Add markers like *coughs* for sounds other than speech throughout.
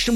Hey,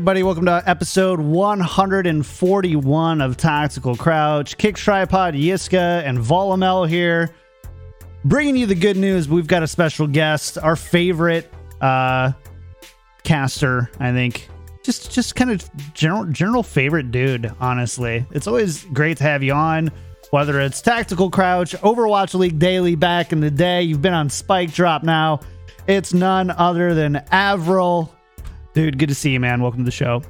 everybody, welcome to episode 141 of Tactical Crouch. Kick Tripod, Yiska, and Volamel here. Bringing you the good news. We've got a special guest, our favorite uh, caster, I think. Just just kind of general general favorite dude, honestly. It's always great to have you on. Whether it's Tactical Crouch, Overwatch League Daily back in the day, you've been on Spike Drop now. It's none other than Avril. Dude, good to see you, man. Welcome to the show.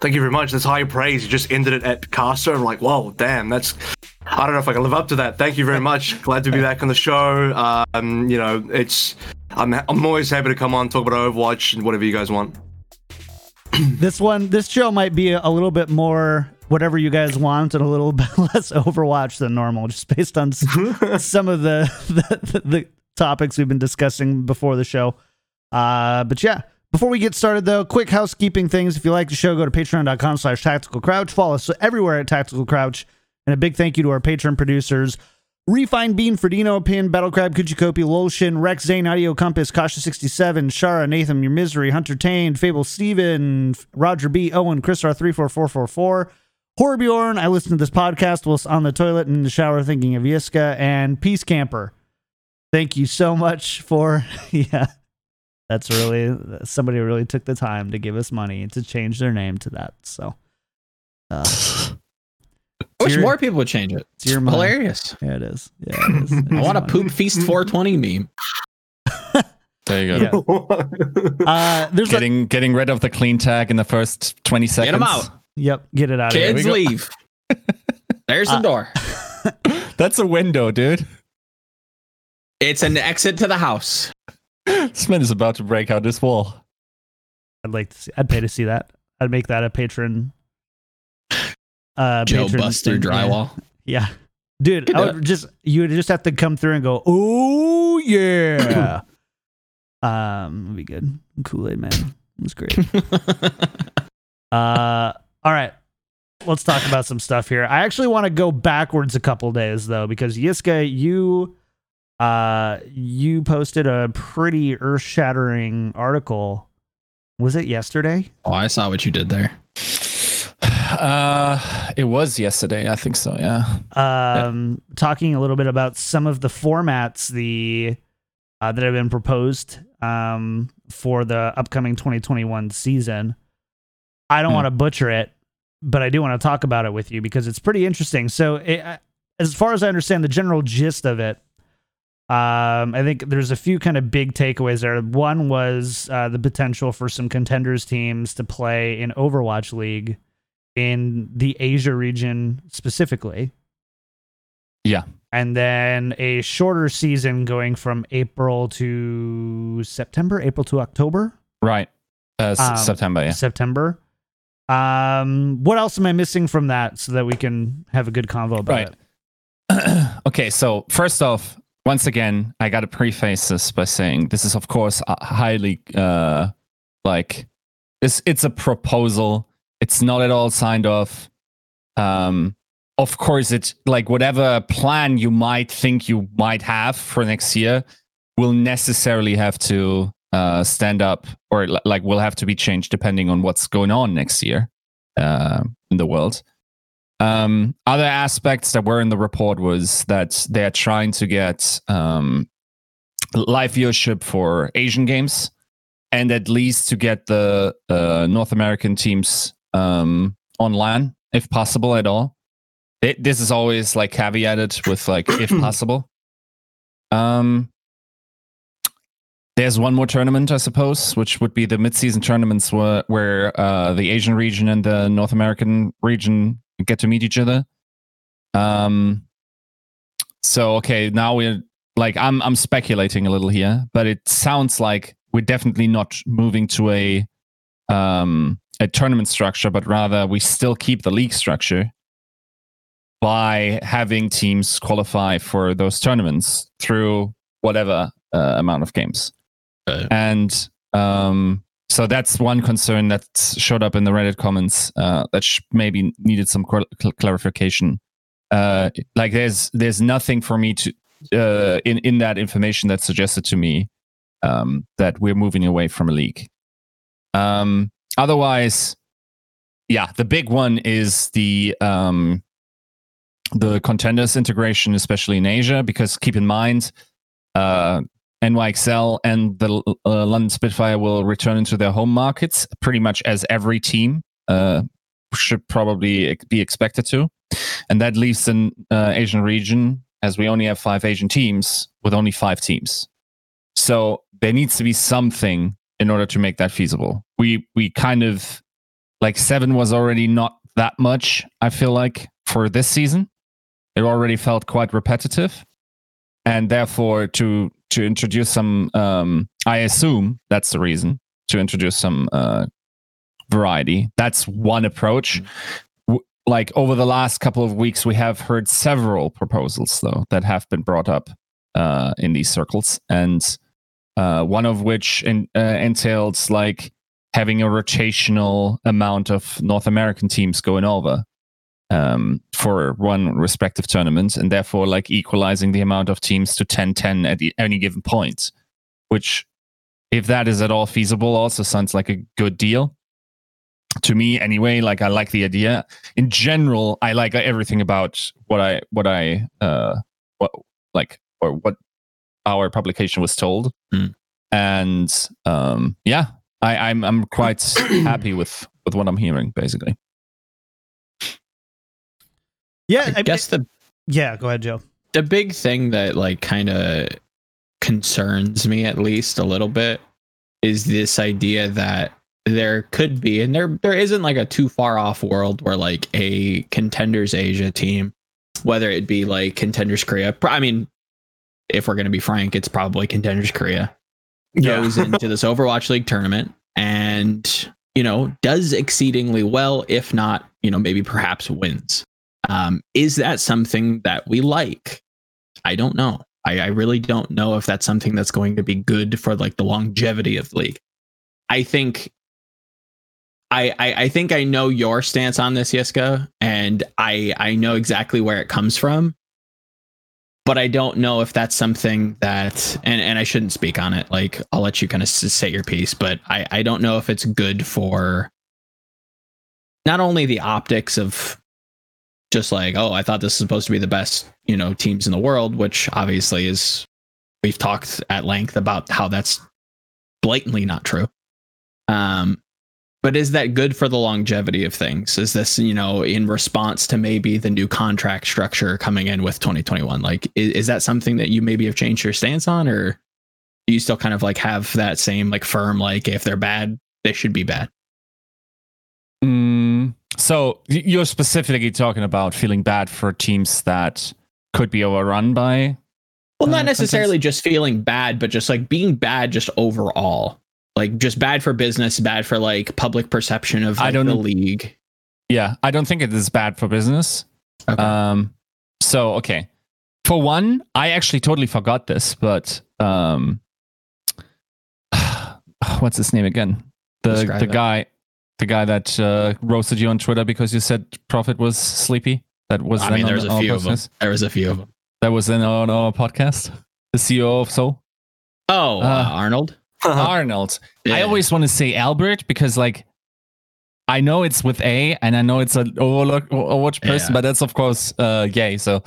Thank you very much. That's high praise. You just ended it at caster. I'm like, whoa, damn, that's. I don't know if I can live up to that. Thank you very much. *laughs* Glad to be back on the show. Um, you know, it's. I'm. I'm always happy to come on talk about Overwatch and whatever you guys want. *clears throat* this one, this show might be a, little bit more whatever you guys want and a little *laughs* bit less Overwatch than normal, just based on *laughs* some of the, the the topics we've been discussing before the show. Uh, but yeah. Before we get started, though, quick housekeeping things. If you like the show, go to patreon.com slash tactical crouch. Follow us everywhere at Tactical Crouch. And a big thank you to our patron producers Refine Bean, Ferdino, Pin, Battle Crab, Kuchikopi, Lolshin, Rex, Zane, Audio Compass, Kasha67, Shara, Nathan, Your Misery, Hunter Tane, Fable Steven, Roger B, Owen, Chris R34444, Horbjorn, I listen to this podcast whilst on the toilet and in the shower thinking of Yiska, and Peace Camper. Thank you so much for, *laughs* yeah, that's really, somebody really took the time to give us money to change their name to that. So, uh, *laughs* I wish your- more people would change it. it's your money. hilarious. yeah, it is. Yeah, it is. *laughs* It I is want a poop feast 420 meme. There you go. Yeah. *laughs* Uh, there's a, Getting getting rid of the clean tag in the first 20 seconds. Get them out. yep, get it out of here. Kids we leave. There's the Uh, door. That's a window, dude. It's an exit to the house. This man is about to break out this wall. I'd like to see. I'd pay to see that. I'd make that a patron. Uh, Joe patron busts through thing, drywall. Yeah, dude. Could I do would just you would just have to come through and go, oh yeah. *coughs* um, it'd be good. Kool Aid man, it was great. *laughs* Uh, all right. Let's talk about some stuff here. I actually want to go backwards a couple days though, because Yiska, you uh you posted a pretty earth-shattering article. Was it yesterday? oh, I saw what you did there. Uh, it was yesterday. I think so. Yeah. Um talking a little bit about some of the formats the uh, that have been proposed um for the upcoming 2021 season. I don't Hmm. want to butcher it, but I do want to talk about it with you because it's pretty interesting. So, it, uh, as far as I understand, the general gist of it, um, I think there's a few kind of big takeaways there. One was uh, the potential for some contenders teams to play in Overwatch League in the Asia region specifically. Yeah. And then a shorter season going from April to September, April to October. Right. Uh, Um, September. Yeah. September. Um, what else am I missing from that so that we can have a good convo about Right. it? *clears throat* okay. So first off, once again, I got to preface this by saying this is, of course, highly uh, like it's it's a proposal. It's not at all signed off. Um, of course, it's like whatever plan you might think you might have for next year will necessarily have to uh, stand up or like will have to be changed depending on what's going on next year uh, in the world. Um, other aspects that were in the report was that they're trying to get um, live viewership for Asian games, and at least to get the uh, North American teams um, on LAN if possible at all. It, this is always like caveated with like if *clears throat* possible. Um, there's one more tournament, I suppose, which would be the mid-season tournaments where, where uh, the Asian region and the North American region get to meet each other. Um, so okay, now we're like I'm I'm speculating a little here, but it sounds like we're definitely not moving to a um a tournament structure, but rather we still keep the league structure. by having teams qualify for those tournaments through whatever uh, amount of games. Uh. And um, so that's one concern that showed up in the Reddit comments uh, that maybe needed some cl- clarification. Uh, like there's there's nothing for me to uh, in in that information that suggested to me um, that we're moving away from a league. Um, otherwise, yeah, the big one is the um, the contenders integration, especially in Asia, because keep in mind, uh, NYXL and the uh, London Spitfire will return into their home markets pretty much as every team uh, should probably be expected to. And that leaves an uh, Asian region, as we only have five Asian teams, with only five teams. So there needs to be something in order to make that feasible. We we kind of like seven was already not that much. I feel like for this season, it already felt quite repetitive, and therefore to to introduce some, um, I assume that's the reason to introduce some uh, variety. That's one approach. W- Like over the last couple of weeks, we have heard several proposals though that have been brought up uh, in these circles, and uh, one of which in, uh, entails like having a rotational amount of North American teams going over um, for one respective tournament, and therefore like equalizing the amount of teams to 10-10 at the, any given point. Which, if that is at all feasible, also sounds like a good deal to me. Anyway, like I like the idea. In general, I like everything about what I what I uh what like or what our publication was told, Hmm. and um yeah, I, I'm I'm quite *clears throat* happy with with what I'm hearing basically. Yeah, I guess the yeah. Go ahead, Joe. the big thing that like kind of concerns me at least a little bit is this idea that there could be and there there isn't like a too far off world where like a contenders asia team whether it be like contenders korea i mean if we're going to be frank it's probably contenders korea goes *laughs* into this overwatch league tournament and you know does exceedingly well if not you know maybe perhaps wins um, is that something that we like I don't know. I, I really don't know if that's something that's going to be good for like the longevity of the league. I think I, I I think I know your stance on this, Yiska, and I I know exactly where it comes from. But I don't know if that's something that and, and I shouldn't speak on it. Like I'll let you kind of say your piece, but I, I don't know if it's good for not only the optics of just like, oh, I thought this is supposed to be the best, you know, teams in the world, which obviously is we've talked at length about how that's blatantly not true. Um, but is that good for the longevity of things? Is this, you know, in response to maybe the new contract structure coming in with 2021? Like, is, is that something that you maybe have changed your stance on, or do you still kind of like have that same like firm, like if they're bad, they should be bad? Mm, so you're specifically talking about feeling bad for teams that could be overrun by. Well, uh, not necessarily just feeling bad, but just like being bad just overall. Like just bad for business, bad for like public perception of I don't- the league. Yeah, I don't think it is bad for business. Okay. Um, so okay, for one, I actually totally forgot this, but um, *sighs* what's his name again? The Describe the it. guy, the guy that uh, roasted you on Twitter because you said Profit was sleepy. That was I mean, on there's a our few of them. There was a few of them. That was in on our podcast. The CEO of Seoul, Oh, uh, Uh, Arnold. *laughs* Arnold. I always want to say Albert because like I know it's with A and I know it's an overlook Overwatch person, Yeah. but that's of course uh gay. So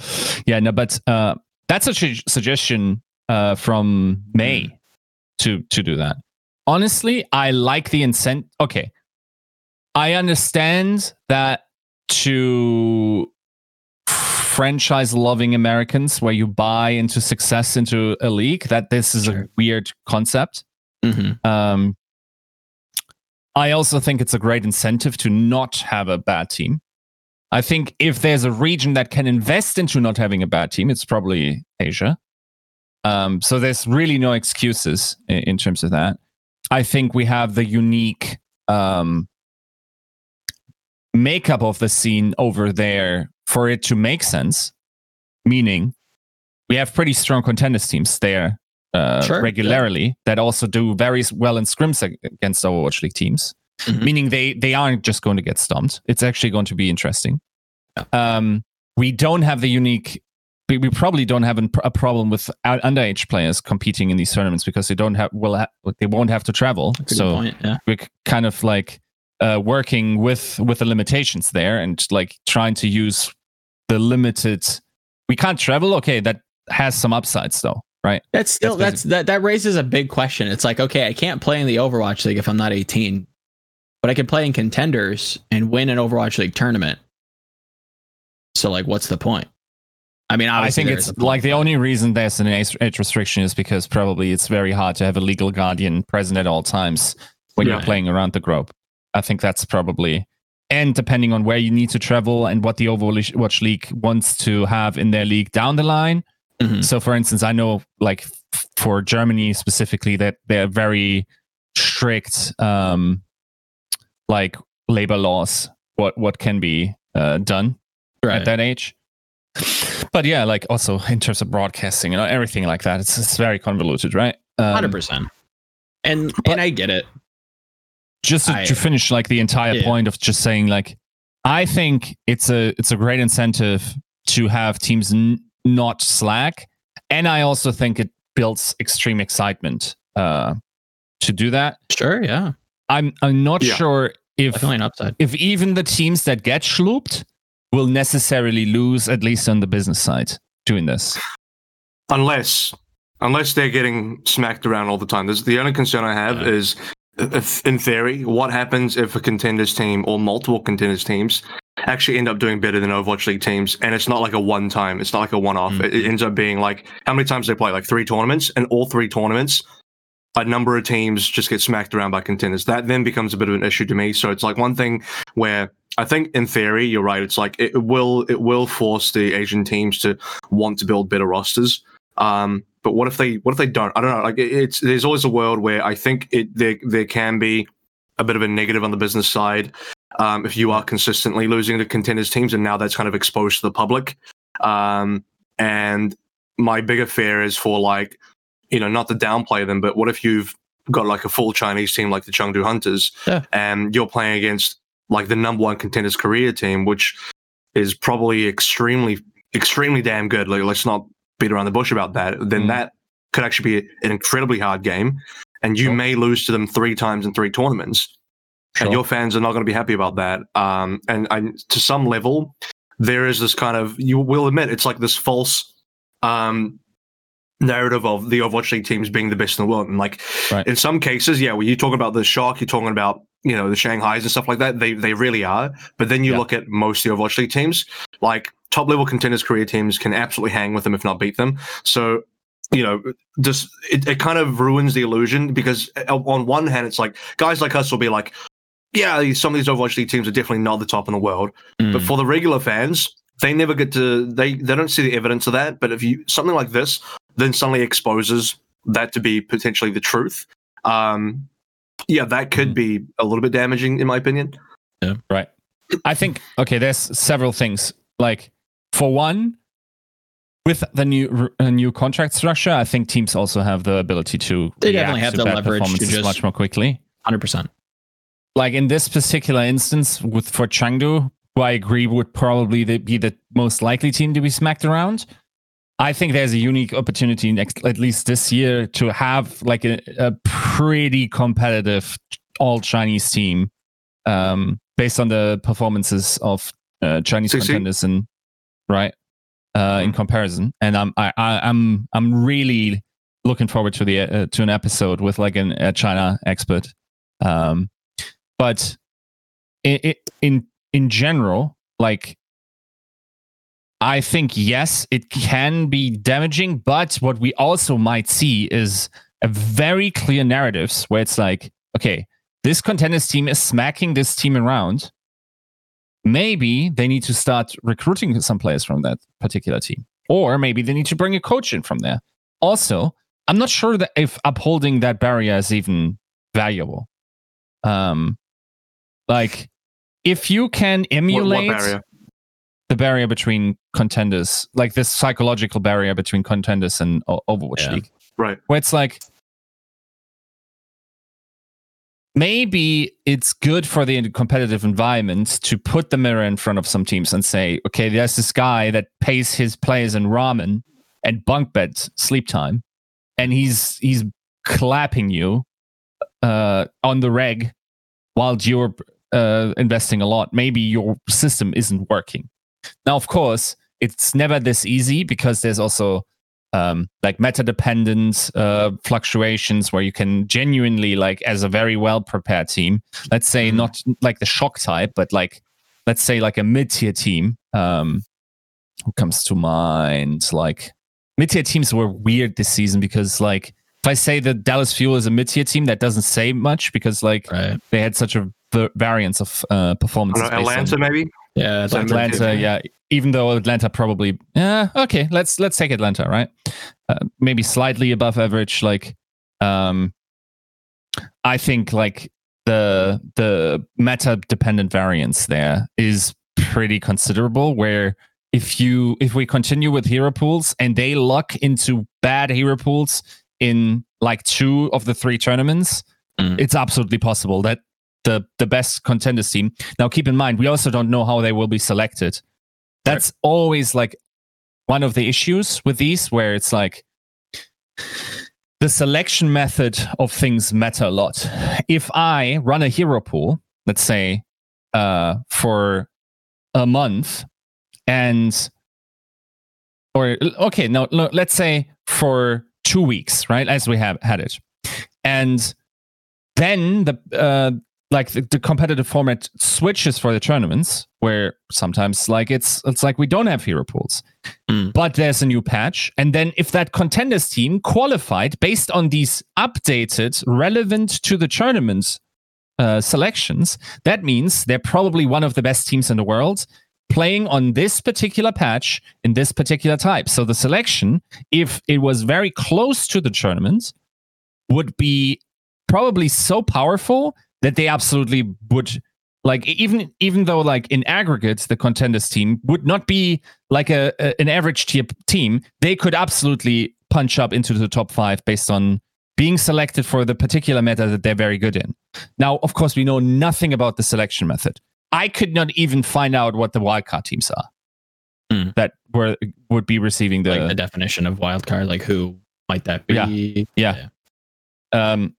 yeah, no, but uh that's a su- suggestion uh from May Mm. to to do that. Honestly, I like the incent. Okay, I understand that to franchise loving Americans, where you buy into success into a league, that this is a weird concept. Mhm. Um, I also think it's a great incentive to not have a bad team. I think if there's a region that can invest into not having a bad team, it's probably Asia. Um, so there's really no excuses in, in terms of that. I think we have the unique um, makeup of the scene over there for it to make sense, meaning we have pretty strong contenders teams there uh, Sure, yeah. regularly that also do very well in scrims ag- against Overwatch League teams, Mhm. meaning they they aren't just going to get stomped. It's actually going to be interesting. Um, we don't have the unique. We, we probably don't have an, a problem with out- underage players competing in these tournaments because they don't have Well, ha- they won't have to travel. That's a good so point. Yeah. we're kind of like uh, working with with the limitations there and like trying to use the limited. We can't travel. Okay, that has some upsides though, right? That's still That's that's, that that raises a big question. It's like, okay, I can't play in the Overwatch League if I'm not 18, but I can play in contenders and win an Overwatch League tournament. So like, what's the point? I mean, I think it's is a point, like the only reason there's an age age restriction is because probably it's very hard to have a legal guardian present at all times when you're playing around the globe. I think that's probably, and depending on where you need to travel and what the Overwatch League wants to have in their league down the line. Mhm. So, for instance, I know like for Germany specifically that they're very strict, um, like labor laws. What what can be uh, done at that age. But yeah, like also in terms of broadcasting and everything like that, it's it's very convoluted, right? Um, Hundred percent. And but- and I get it. Just to, I- to finish, like the entire Yeah. point of just saying, like, I think it's a it's a great incentive to have teams n- not slack, and I also think it builds extreme excitement uh, to do that. Sure. Yeah. I'm I'm not Yeah. sure if Definitely an upside. if even the teams that get schlooped will necessarily lose, at least on the business side, doing this. unless unless they're getting smacked around all the time. This, the only concern I have Yeah. is, if, in theory, what happens if a contenders team or multiple contenders teams actually end up doing better than Overwatch League teams, and it's not like a one time, it's not like a one off. Mm. It, it ends up being like how many times they play, like three tournaments, and all three tournaments. A number of teams just get smacked around by contenders. That then becomes a bit of an issue to me. So it's like one thing where I think in theory you're right. It's like it will it will force the Asian teams to want to build better rosters. Um, but what if they what if they don't? I don't know. Like it, it's there's always a world where I think it there there can be a bit of a negative on the business side um, if you are consistently losing to contenders teams, and now that's kind of exposed to the public. Um, and my bigger fear is for like you know not to downplay them, but what if you've got like a full Chinese team like the Chengdu Hunters, Yeah. and you're playing against like the number one contenders Korea team, which is probably extremely extremely damn good. Like let's not beat around the bush about that. Then Mm. that could actually be an incredibly hard game, and you Sure. may lose to them three times in three tournaments. Sure. And your fans are not going to be happy about that. Um, and, and to some level, there is this kind of you will admit it's like this false um, narrative of the Overwatch League teams being the best in the world. And like Right. in some cases, yeah, when you talk about the Shock, you're talking about you know the Shanghai's and stuff like that. They they really are. But then you Yeah. look at most of the Overwatch League teams, like top level contenders Korea teams can absolutely hang with them if not beat them. So you know, just it, it kind of ruins the illusion because uh, on one hand, it's like guys like us will be like, yeah, some of these Overwatch League teams are definitely not the top in the world. Mm. But for the regular fans, they never get to they they don't see the evidence of that. But if you something like this, then suddenly exposes that to be potentially the truth. Um, yeah, that could Mhm. be a little bit damaging, in my opinion. Yeah, right. I think okay. There's several things. Like for one, with the new uh, new contract structure, I think teams also have the ability to They react definitely have to the bad leverage to just- much more quickly. Hundred percent. Like in this particular instance, with for Chengdu, who I agree would probably be the most likely team to be smacked around. I think there's a unique opportunity next, at least this year, to have like a, a pretty competitive all Chinese team, um, based on the performances of uh, Chinese contenders and right uh, in comparison. And I'm I, I, I'm I'm really looking forward to the uh, to an episode with like an, a China expert. Um, but i i in in general, like I think yes, it can be damaging, but what we also might see is a very clear narratives where it's like, okay, this contenders team is smacking this team around. Maybe they need to start recruiting some players from that particular team, or maybe they need to bring a coach in from there. Also, I'm not sure that if upholding that barrier is even valuable. Um, like if you can What, what emulate barrier? the barrier between contenders, like this psychological barrier between contenders and Overwatch Yeah. League, Right. where it's like maybe it's good for the competitive environment to put the mirror in front of some teams and say, okay, there's this guy that pays his players in ramen and bunk beds, sleep time, and he's he's clapping you uh, on the reg while you're uh, investing a lot. Maybe your system isn't working. Now, of course, it's never this easy because there's also um, like meta dependent uh, fluctuations where you can genuinely, like, as a very well prepared team, let's say Mhm. not like the shock type, but like, let's say like a mid tier team. Um, who comes to mind? Like, mid tier teams were weird this season because, like, if I say that Dallas Fuel is a mid tier team, that doesn't say much because, like, Right. they had such a v- variance of uh, performance. I don't know, Atlanta, maybe. Yeah. So that's- Atlanta, yeah. Even though Atlanta probably, yeah, okay. Let's let's take Atlanta, right? Uh, maybe slightly above average. Like, um, I think like the the meta dependent variance there is pretty considerable. Where if you if we continue with hero pools and they luck into bad hero pools in like two of the three tournaments, Mm. it's absolutely possible that the the best contenders team. Now, keep in mind, we also don't know how they will be selected. That's always like one of the issues with these, where it's like the selection method of things matter a lot. If I run a hero pool, let's say uh, for a month, and or okay, no, let's say for two weeks, right? As we have had it, and then the uh, like the, the competitive format switches for the tournaments where sometimes like it's it's like we don't have hero pools. Mm. but there's a new patch. And then if that contenders team qualified based on these updated relevant to the tournament uh, selections that means they're probably one of the best teams in the world playing on this particular patch in this particular type. So the selection if it was very close to the tournament would be probably so powerful that they absolutely would like even even though like in aggregates the contenders team would not be like a, a- an average tier team they could absolutely punch up into the top 5 based on being selected for the particular meta that they're very good in now of course we know nothing about the selection method i could not even find out what the wildcard teams are Hmm. that were would be receiving the like the definition of wildcard like who might that be? Yeah. Yeah. Um,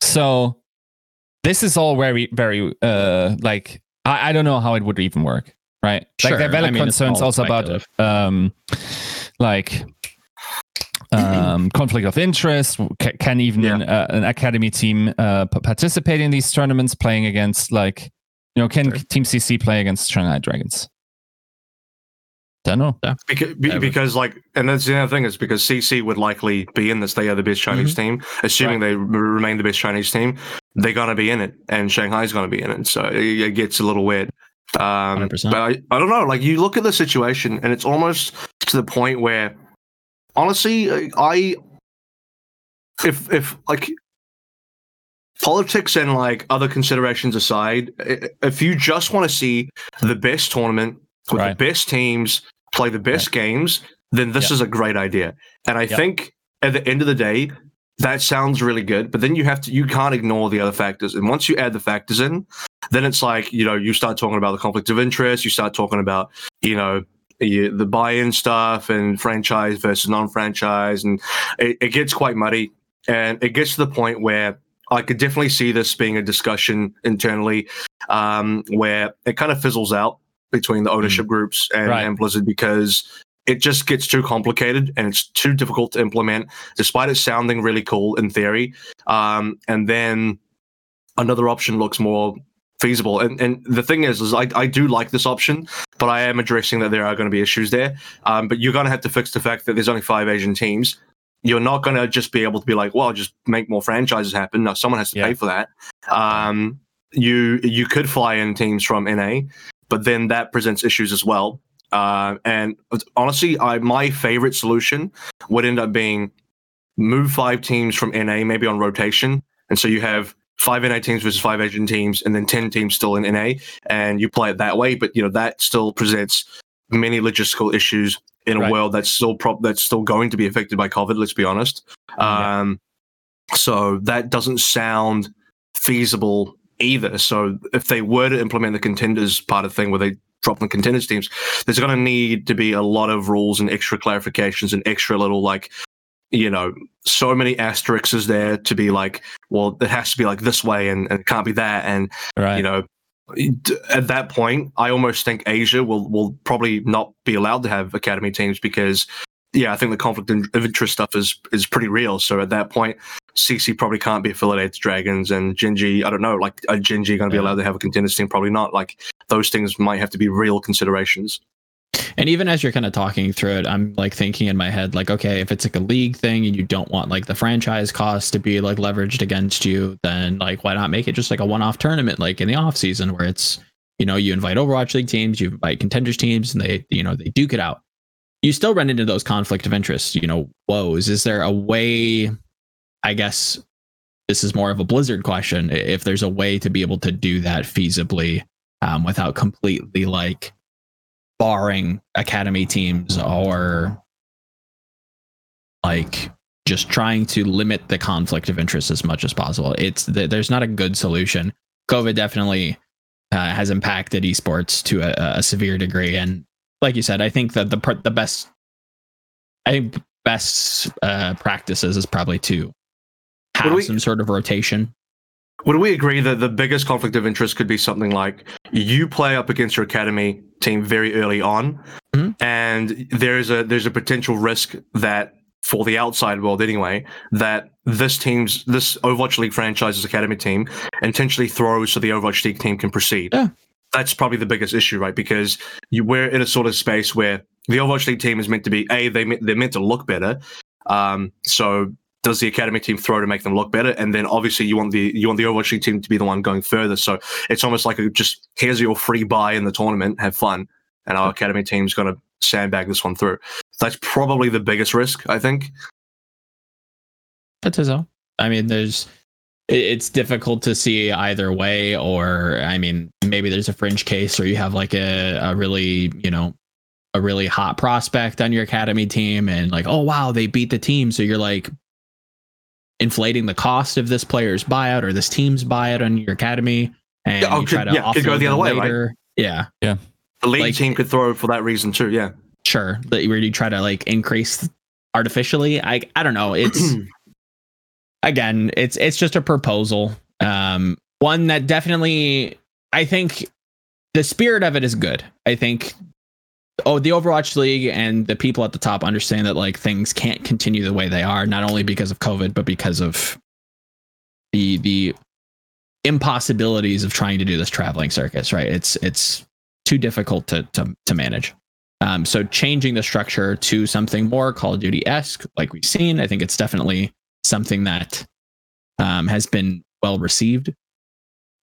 so this is all very, very uh, like I, I don't know how it would even work, right? Sure. Like there are valid I mean, concerns also about um, like um, *clears throat* conflict of interest. Ca- can even Yeah. uh, an academy team uh, p- participate in these tournaments, playing against like you know, can Sure. Team CC play against Shanghai Dragons? I don't know. Because, be, Yeah, because like, and that's the other thing is because CC would likely be in this. They are the best Chinese team, assuming they remain the best Chinese team. They're gonna be in it, and Shanghai's gonna be in it. So it, it gets a little weird. Um, 100%. but I, I don't know. Like you look at the situation, and it's almost to the point where, honestly, I, if if like politics and like other considerations aside, if you just want to see the best tournament with Right. the best teams play the best games, then this Yeah. is a great idea. And I Yeah. think at the end of the day, that sounds really good. But then you have to, you can't ignore the other factors. And once you add the factors in, then it's like, you know, you start talking about the conflict of interest, you start talking about, you know, you, the buy-in stuff and franchise versus non-franchise, and it, it gets quite muddy. And it gets to the point where I could definitely see this being a discussion internally, um, where it kind of fizzles out between the ownership groups and, Right. and Blizzard because it just gets too complicated and it's too difficult to implement, despite it sounding really cool in theory. Um, and then another option looks more feasible. And and the thing is, is I, I do like this option, but I am addressing that there are going to be issues there. Um, but you're going to have to fix the fact that there's only five Asian teams. You're not going to just be able to be like, well, just make more franchises happen. No, someone has to Yeah. pay for that. Um, you you could fly in teams from NA, but then that presents issues as well. Uh, and honestly, I my favorite solution would end up being move five teams from NA, maybe on rotation, and so you have five NA teams versus five Asian teams, and then ten teams still in NA, and you play it that way. But you know that still presents many logistical issues in a Right. world that's still prop that's still going to be affected by COVID. Let's be honest. Yeah. Um, so that doesn't sound feasible either. So if they were to implement the contenders part of thing where they drop the contenders teams, there's going to need to be a lot of rules and extra clarifications and extra little like, you know, so many asterisks is there to be like, well, it has to be like this way and, and it can't be that. And Right. you know at that point i almost think asia will will probably not be allowed to have academy teams because yeah i think the conflict of interest stuff is is pretty real so at that point cc probably can't be affiliated to dragons and genji i don't know like are genji going to be allowed to have a contenders team probably not like those things might have to be real considerations And even as you're kind of talking through it, I'm like thinking in my head, like, okay, if it's like a league thing and you don't want like the franchise cost to be like leveraged against you, then like why not make it just like a one-off tournament like in the off season where it's you know you invite Overwatch League teams, you invite contenders teams, and they you know they duke it out. You still run into those conflict of interest, you know, woes. Is there a way? I guess this is more of a Blizzard question. If there's a way to be able to do that feasibly um, without completely like barring academy teams or like just trying to limit the conflict of interest as much as possible. It's there's not a good solution. COVID definitely uh, has impacted esports to a, a severe degree, and like you said, I think that the the best, I think best uh, practices is probably to have we- some sort of rotation. Would we agree that the biggest conflict of interest could be something like you play up against your academy team very early on, Mhm. and there's a there's a potential risk that for the outside world anyway that this team's this Overwatch League franchise's academy team intentionally throws so the Overwatch League team can proceed. Yeah. That's probably the biggest issue, right? Because you we're in a sort of space where the Overwatch League team is meant to be a they they're meant to look better. Um, so does the academy team throw to make them look better? And then obviously you want the you want the Overwatch team to be the one going further. So it's almost like a just here's your free buy in the tournament, have fun, and our academy team's going to sandbag this one through. That's probably the biggest risk, I think. But so, I mean, there's it's difficult to see either way, or I mean, maybe there's a fringe case, or you have like a, a really, you know, a really hot prospect on your academy team, and like, oh wow, they beat the team, so you're like inflating the cost of this player's buyout or this team's buyout on your academy, and Yeah, oh, you try could- to yeah, could go offload the other them way, right? later. Yeah, The league Like- team could throw for that reason too. Yeah. sure. That where you try to like increase artificially. I I don't know. It's *clears throat* again, it's it's just a proposal. Um, one that definitely, I think, the spirit of it is good. I think, oh, the Overwatch League and the people at the top understand that like things can't continue the way they are, not only because of COVID, but because of the the impossibilities of trying to do this traveling circus. Right? It's it's too difficult to to to manage. Um, so changing the structure to something more Call of Duty esque, like we've seen, I think it's definitely something that um, has been well received.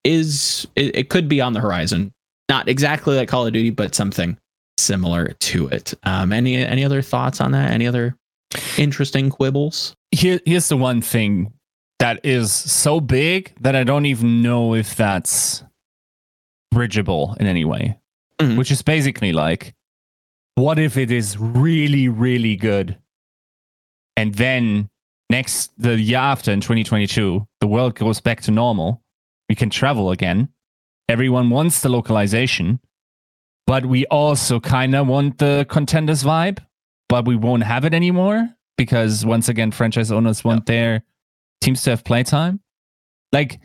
Is it, it could be on the horizon, not exactly like Call of Duty, but something similar to it. Um, any any other thoughts on that? Any other interesting quibbles? Here, here's the one thing that is so big that I don't even know if that's bridgeable in any way. Mhm. Which is basically like, what if it is really, really good? And then next, the year after in 2022, the world goes back to normal. We can travel again. Everyone wants the localization, but we also kind of want the contenders vibe, but we won't have it anymore because once again, franchise owners want their teams to have playtime. Like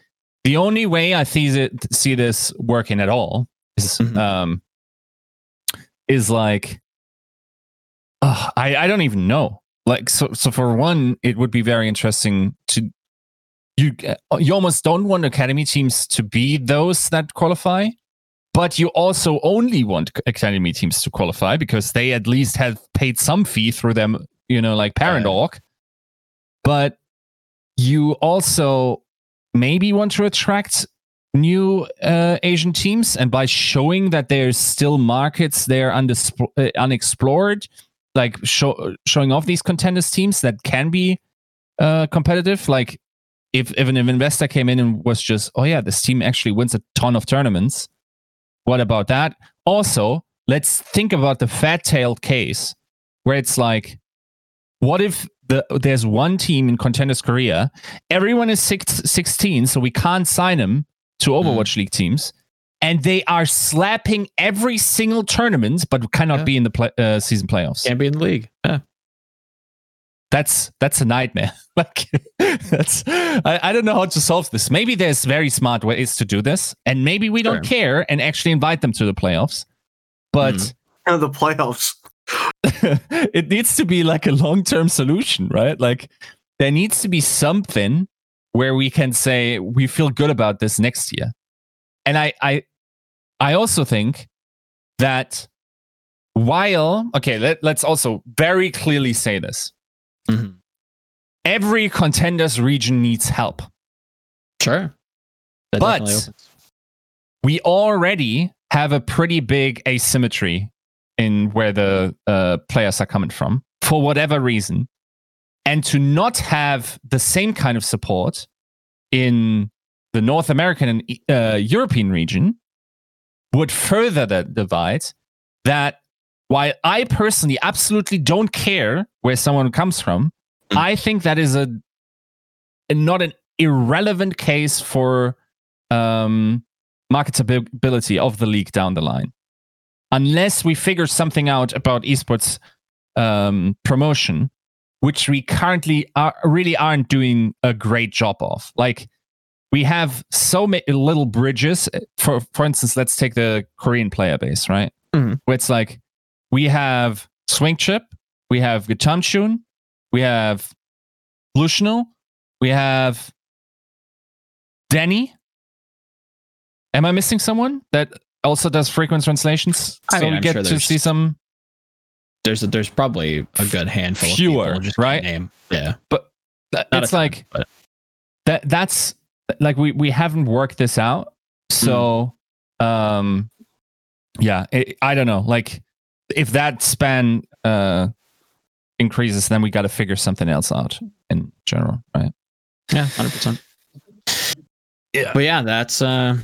the only way I see it, see this working at all is Mhm. um is like uh, I I don't even know. Like so so for one, it would be very interesting to you you almost don't want academy teams to be those that qualify, but you also only want academy teams to qualify because they at least have paid some fee through them, you know, like parent Right. org. But you also maybe want to attract new uh, Asian teams, and by showing that there's still markets there undisp- uh, unexplored, like show- showing off these contenders teams that can be uh, competitive. Like if if an investor came in and was just, oh yeah, this team actually wins a ton of tournaments. What about that? Also, let's think about the fat-tailed case where it's like, what if the there's one team in Contenders Korea, everyone is six, 16, so we can't sign them to Overwatch League teams, and they are slapping every single tournament, but cannot Yeah. be in the play, uh, season playoffs. Can't be in the league. Yeah. That's that's a nightmare. *laughs* like that's I, I don't know how to solve this. Maybe there's very smart ways to do this, and maybe we don't care and actually invite them to the playoffs. But Hmm. the playoffs. *laughs* it needs to be like a long-term solution, right? Like there needs to be something where we can say we feel good about this next year. And I I I also think that while okay, let, let's also very clearly say this. Mhm. Every contenders region needs help. Sure. That But- we already have a pretty big asymmetry in where the uh, players are coming from for whatever reason. And to not have the same kind of support in the North American and uh, European region would further the divide. That while I personally absolutely don't care where someone comes from, Mm. I think that is a, a- not an irrelevant case for um, marketability of the league down the line. Unless we figure something out about esports um, promotion, which we currently are, really aren't doing a great job of. Like we have so many little bridges. For for instance, let's take the Korean player base, right? Mhm. Where it's like we have Swing Chip, we have Gatamchun, we have Blutional, we have Denny. Am I missing someone that also does frequent translations? I so mean, we I'm get sure to see some. There's a, there's probably a good handful Fewer, of people just right? Name. Yeah. that- Not a it's ton, like but- that. That's like we we haven't worked this out. So, um, yeah, it, I don't know. Like, if that span uh increases, then we got to figure something else out in general, right? Yeah, hundred percent. Yeah. But yeah, that's uh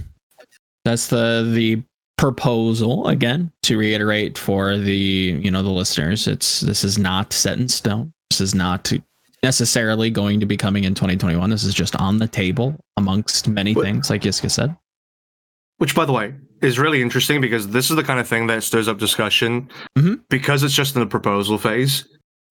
that's the the proposal again to reiterate for the you know the listeners. It's this is not set in stone. This is not necessarily going to be coming in 2021. This is just on the table amongst many But- things, like Yiska said. Which, by the way, is really interesting because this is the kind of thing that stirs up discussion. Mhm. Because it's just in the proposal phase,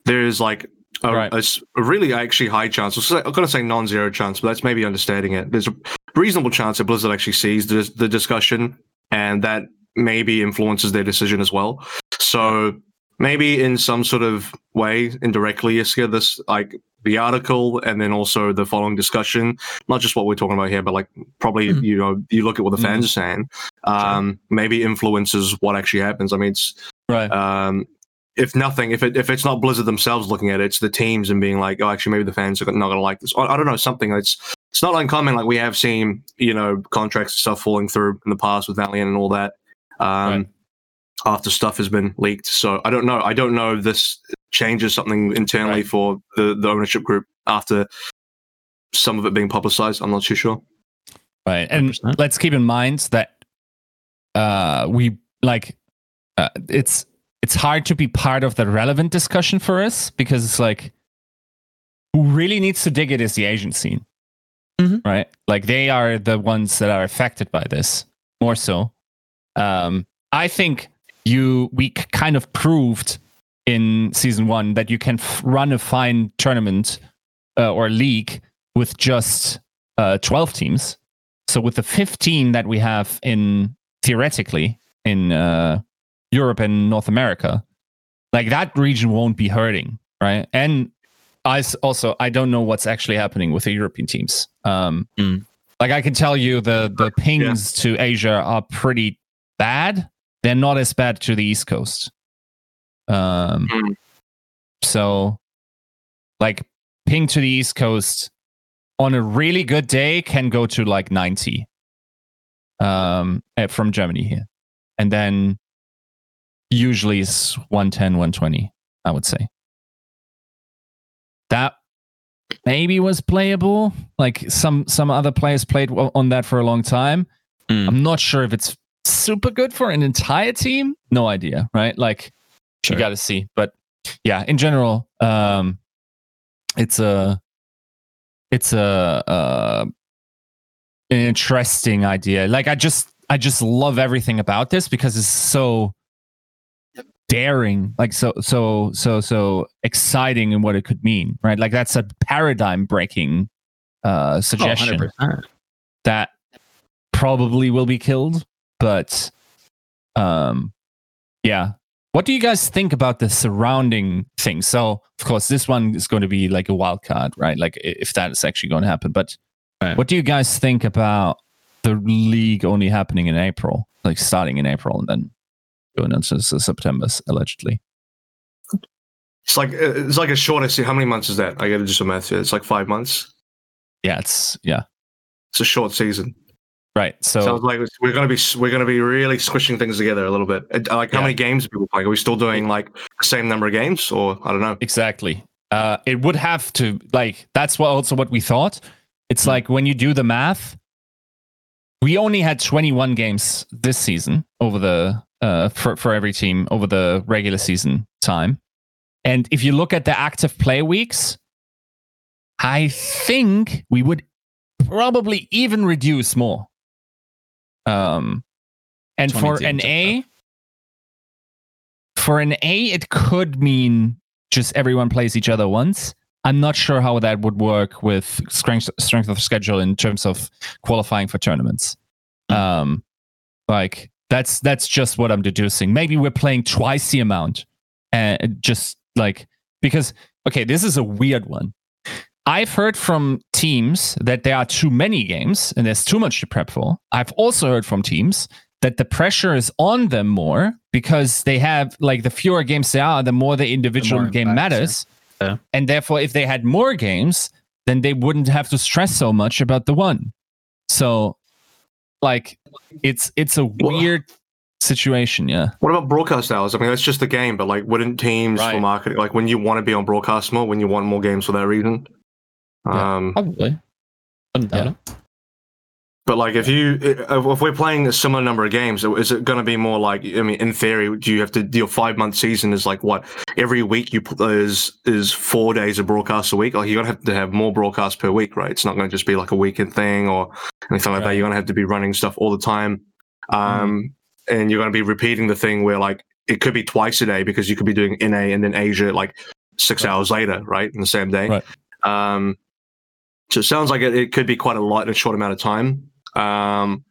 there's like a, Right. a a really actually high chance. I'm going to say non-zero chance, but that's maybe understating it. There's a reasonable chance that Blizzard actually sees the, the discussion and that maybe influences their decision as well. So maybe in some sort of way, indirectly, Yiska, this like the article and then also the following discussion, not just what we're talking about here, but like probably Mhm. you know you look at what the fans are saying, um, maybe influences what actually happens. I mean, it's Right. um, if nothing, if it if it's not Blizzard themselves looking at it, it's the teams and being like, oh, actually, maybe the fans are not going to like this. I, I don't know, something that's it's not uncommon. Like we have seen, you know, contracts and stuff falling through in the past with Valiant and all that. Um, Right. After stuff has been leaked, so I don't know. I don't know this changes something internally Right. for the the ownership group after some of it being publicized. I'm not too sure. Right. And 100%. let's keep in mind that uh we like uh, it's it's hard to be part of the relevant discussion for us because it's like who really needs to dig it is the Asian scene. Mhm. Right? Like they are the ones that are affected by this more so. Um I think you we kind of proved in season 1 that you can f- run a fine tournament uh, or league with just uh 12 teams so with the 15 that we have in theoretically in uh, Europe and North America, like that region won't be hurting, right? And I also I don't know what's actually happening with the European teams. Um, Mm. Like I can tell you the the pings to Asia are pretty bad. They're not as bad to the East Coast. Um, Mm. so like ping to the East Coast on a really good day can go to like 90 um eh, from Germany here. And then usually it's 110 120 I would say. That maybe was playable. Like some some other players played on that for a long time. Mm. I'm not sure if it's super good for an entire team. No idea, right? Like Sure. you got to see. But yeah, in general, um, it's a it's a uh, an interesting idea. Like I just I just love everything about this because it's so daring, like so so so so exciting in what it could mean, right? Like that's a paradigm breaking uh Oh, suggestion 100%. that probably will be killed, but um yeah. What do you guys think about the surrounding things? So, of course, this one is going to be like a wild card, right? Like if that is actually going to happen. But Right. what do you guys think about the league only happening in April, like starting in April and then going into s- September, allegedly? It's like uh, it's like a shorter. se- How many months is that? I got to do some math here. It's like five months. Yeah, it's yeah, It's a short season. Right. So Sounds like we're gonna be we're gonna be really squishing things together a little bit. Uh, Like how Yeah. many games are people playing? Are we still doing like the same number of games, or I don't know? Exactly. Uh, it would have to like that's what also what we thought. It's Hmm. like when you do the math, we only had 21 games this season over the uh, for for every team over the regular season time. And if you look at the active play weeks, I think we would probably even reduce more. Um, and for an A, for an A, it could mean just everyone plays each other once. I'm not sure how that would work with strength strength of schedule in terms of qualifying for tournaments. Um, like that's that's just what I'm deducing. Maybe we're playing twice the amount, and just like because okay, this is a weird one. I've heard from teams that there are too many games and there's too much to prep for. I've also heard from teams that the pressure is on them more because they have like the fewer games there are, the more the individual more game impacts, matters. Yeah. And therefore, if they had more games, then they wouldn't have to stress so much about the one. So, like, it's it's a weird situation. Yeah. What about broadcast hours? I mean, that's just a game, but like, wouldn't teams for marketing, like when you want to be on broadcast more, when you want more games for that reason? Yeah. Um, Probably. Yeah. it. But like, if you if we're playing a similar number of games, is it going to be more like? I mean, in theory, do you have to your five month season is like what every week you put is is four days of broadcast a week? Like you're gonna have to have more broadcasts per week, right? It's not going to just be like a weekend thing or anything like that. You're going to have to be running stuff all the time, um, and you're going to be repeating the thing where like it could be twice a day because you could be doing NA and then Asia like six Right. hours later, right, in the same day. Right. Um, so it sounds like it, it could be quite a lot in a short amount of time. Um,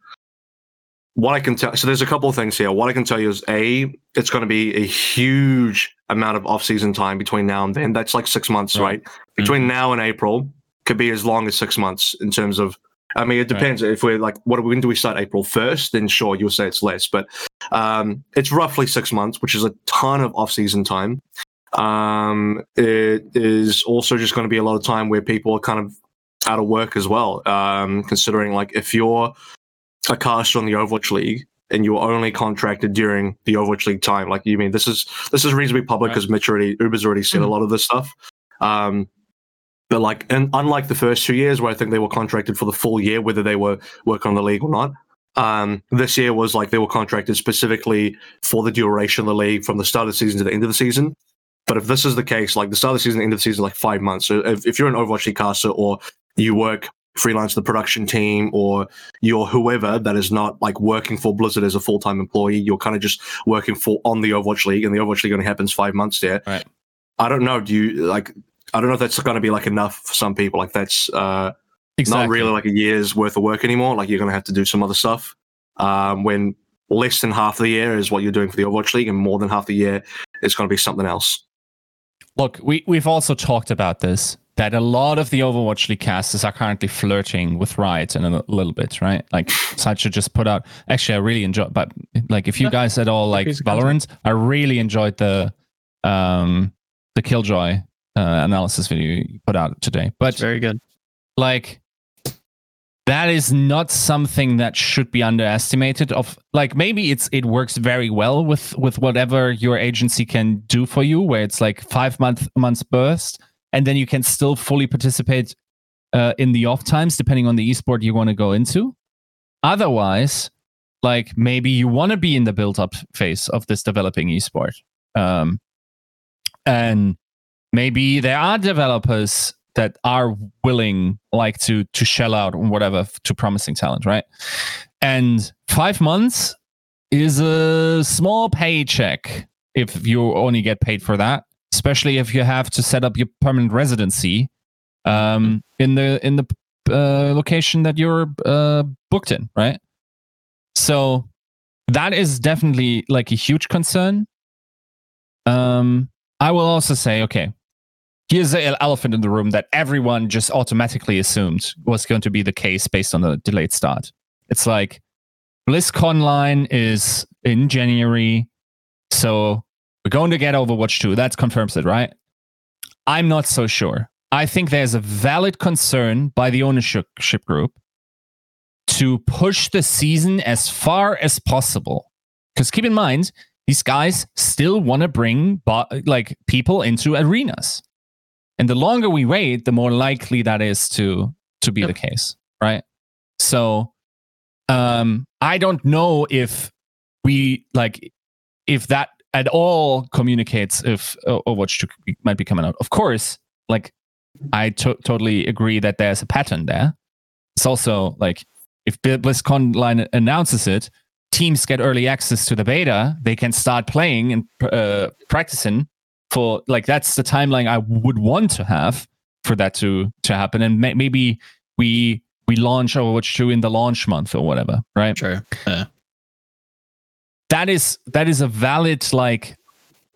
what I can tell, so there's a couple of things here. What I can tell you is a, it's going to be a huge amount of off-season time between now and then. That's like six months, Right. right? Between now and April could be as long as six months in terms of. I mean, it depends. If we're like, what when do we start April first? Then sure, you'll say it's less, but um, it's roughly six months, which is a ton of off-season time. Um, it is also just going to be a lot of time where people are kind of out of work as well. Um, considering like if you're a caster on the Overwatch League and you're only contracted during the Overwatch League time, like you mean this is this is reasonably public Right. because Mitch already Uber's already said a lot of this stuff. Um, but like, and unlike the first two years where I think they were contracted for the full year, whether they were working on the league or not. Um, this year was like they were contracted specifically for the duration of the league from the start of the season to the end of the season. But if this is the case, like the start of the season, the end of the season, like five months. So if, if you're an Overwatch caster or you work freelance the production team or you're whoever that is not like working for Blizzard as a full time employee, you're kind of just working for on the Overwatch League, and the Overwatch League only happens five months there. Right. I don't know. Do you like? I don't know if that's going to be like enough for some people. Like that's uh, Exactly. not really like a year's worth of work anymore. Like you're going to have to do some other stuff. Um, when less than half the year is what you're doing for the Overwatch League, and more than half the year is going to be something else. Look, we, we've also talked about this that a lot of the Overwatch League casters are currently flirting with Riot in a little bit, right? Like, Sacha just put out. Actually, I really enjoyed, but like, if you guys at all like. Valorant, I really enjoyed the um the Killjoy uh, analysis video you put out today. But It's very good. like that is not something that should be underestimated of like maybe it's it works very well with with whatever your agency can do for you where it's like five month months burst and then you can still fully participate uh, in the off times depending on the esport you want to go into otherwise like maybe you want to be in the build up phase of this developing esport. Um, and maybe there are developers that are willing like to to shell out whatever to promising talent, right? And five months is a small paycheck if you only get paid for that, especially if you have to set up your permanent residency um, in the in the uh, location that you're uh, booked in, right? So that is definitely like a huge concern. Um, I will also say, okay, here's the elephant in the room that everyone just automatically assumed was going to be the case based on the delayed start. It's like BlizzConline is in January, so we're going to get Overwatch 2. That confirms it, right? I'm not so sure. I think there's a valid concern by the ownership group to push the season as far as possible. Because keep in mind, these guys still want to bring like people into arenas, and the longer we wait, the more likely that is to to be yep. the case, right? So, um, I don't know if we like if that at all communicates if uh, Overwatch 2 might be coming out. Of course, like I to- totally agree that there's a pattern there. It's also like if BlizzConline announces it, teams get early access to the beta. They can start playing and uh, practicing for like that's the timeline I would want to have for that to to happen. And may- maybe we we launch Overwatch 2 in the launch month or whatever, right? Sure. Yeah. That is that is a valid like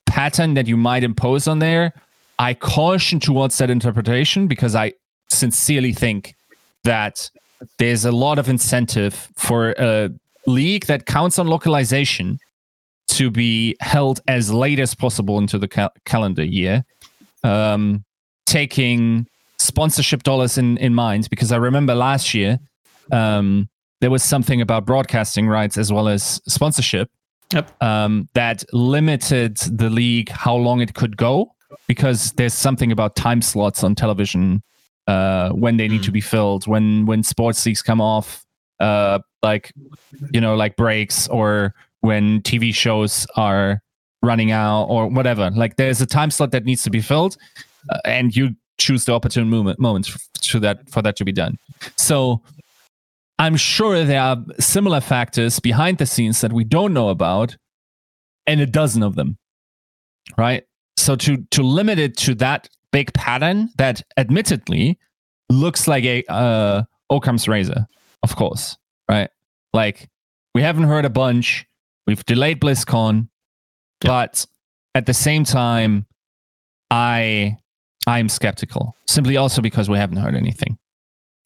pattern that you might impose on there. I caution towards that interpretation because I sincerely think that there's a lot of incentive for a league that counts on localization to be held as late as possible into the cal- calendar year, um, taking sponsorship dollars in, in mind. Because I remember last year um, there was something about broadcasting rights as well as sponsorship yep. um, that limited the league how long it could go because there's something about time slots on television uh, when they need mm. to be filled, when when sports leagues come off, uh, like you know, like breaks or when TV shows are running out or whatever. Like there's a time slot that needs to be filled, uh, and you choose the opportune moment moments to that for that to be done. So I'm sure there are similar factors behind the scenes that we don't know about, and a dozen of them, right? So to to limit it to that big pattern that admittedly looks like a uh, Occam's razor, of course, right? Like we haven't heard a bunch. We've delayed BlizzCon, yeah. but at the same time, I I'm skeptical. Simply also because we haven't heard anything.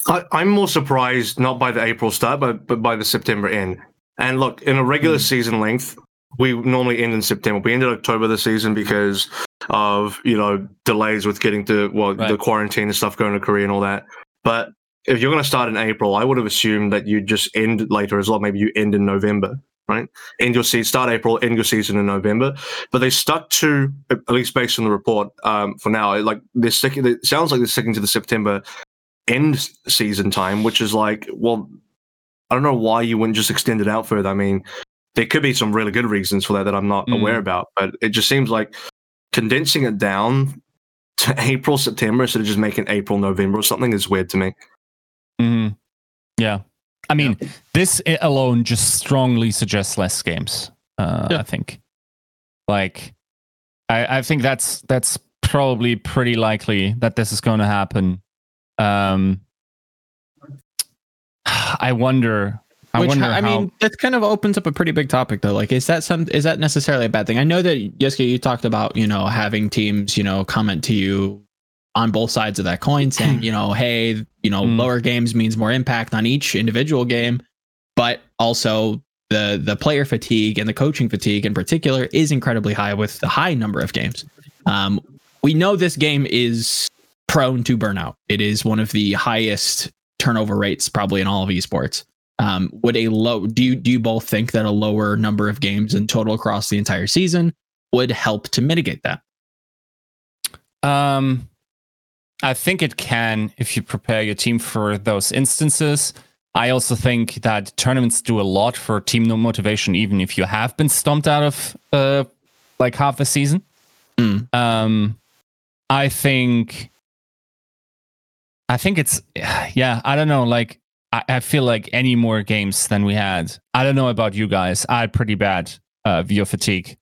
I, am more surprised not by the April start, but but by the September end. And look, in a regular mm. season length, we normally end in September. We ended October the season because of you know delays with getting to well right. the quarantine and stuff going to Korea and all that. But if you're going to start in April, I would have assumed that you just end later as well. Maybe you end in November, right? End your season, start April, end your season in November. But they stuck to at least based on the report um, for now. Like they're sticking. It sounds like they're sticking to the September end season time, which is like, well, I don't know why you wouldn't just extend it out further. I mean, there could be some really good reasons for that that I'm not mm. aware about, but it just seems like condensing it down to *laughs* April, September instead of just making April, November or something is weird to me. Mm-hmm. Yeah. I mean, yeah. this alone just strongly suggests less games. Uh, yeah. I think. Like, I, I think that's that's probably pretty likely that this is going to happen. Um, I wonder I Which I how... mean, that kind of opens up a pretty big topic though. Like, is that some is that necessarily a bad thing? I know that Yiska, you talked about you know having teams you know comment to you on both sides of that coin, saying *clears throat* you know, hey, you know, mm. lower games means more impact on each individual game, but also the the player fatigue and the coaching fatigue in particular is incredibly high with the high number of games. Um, we know this game is prone to burnout. It is one of the highest turnover rates probably in all of esports. Um, would a low do you do you both think that a lower number of games in total across the entire season would help to mitigate that? Um, I think it can if you prepare your team for those instances. I also think that tournaments do a lot for team motivation, even if you have been stumped out of uh, like half a season. Mm. Um, I think, I think it's yeah. I don't know. Like I, I feel like any more games than we had. I don't know about you guys. I had pretty bad uh, viewer fatigue.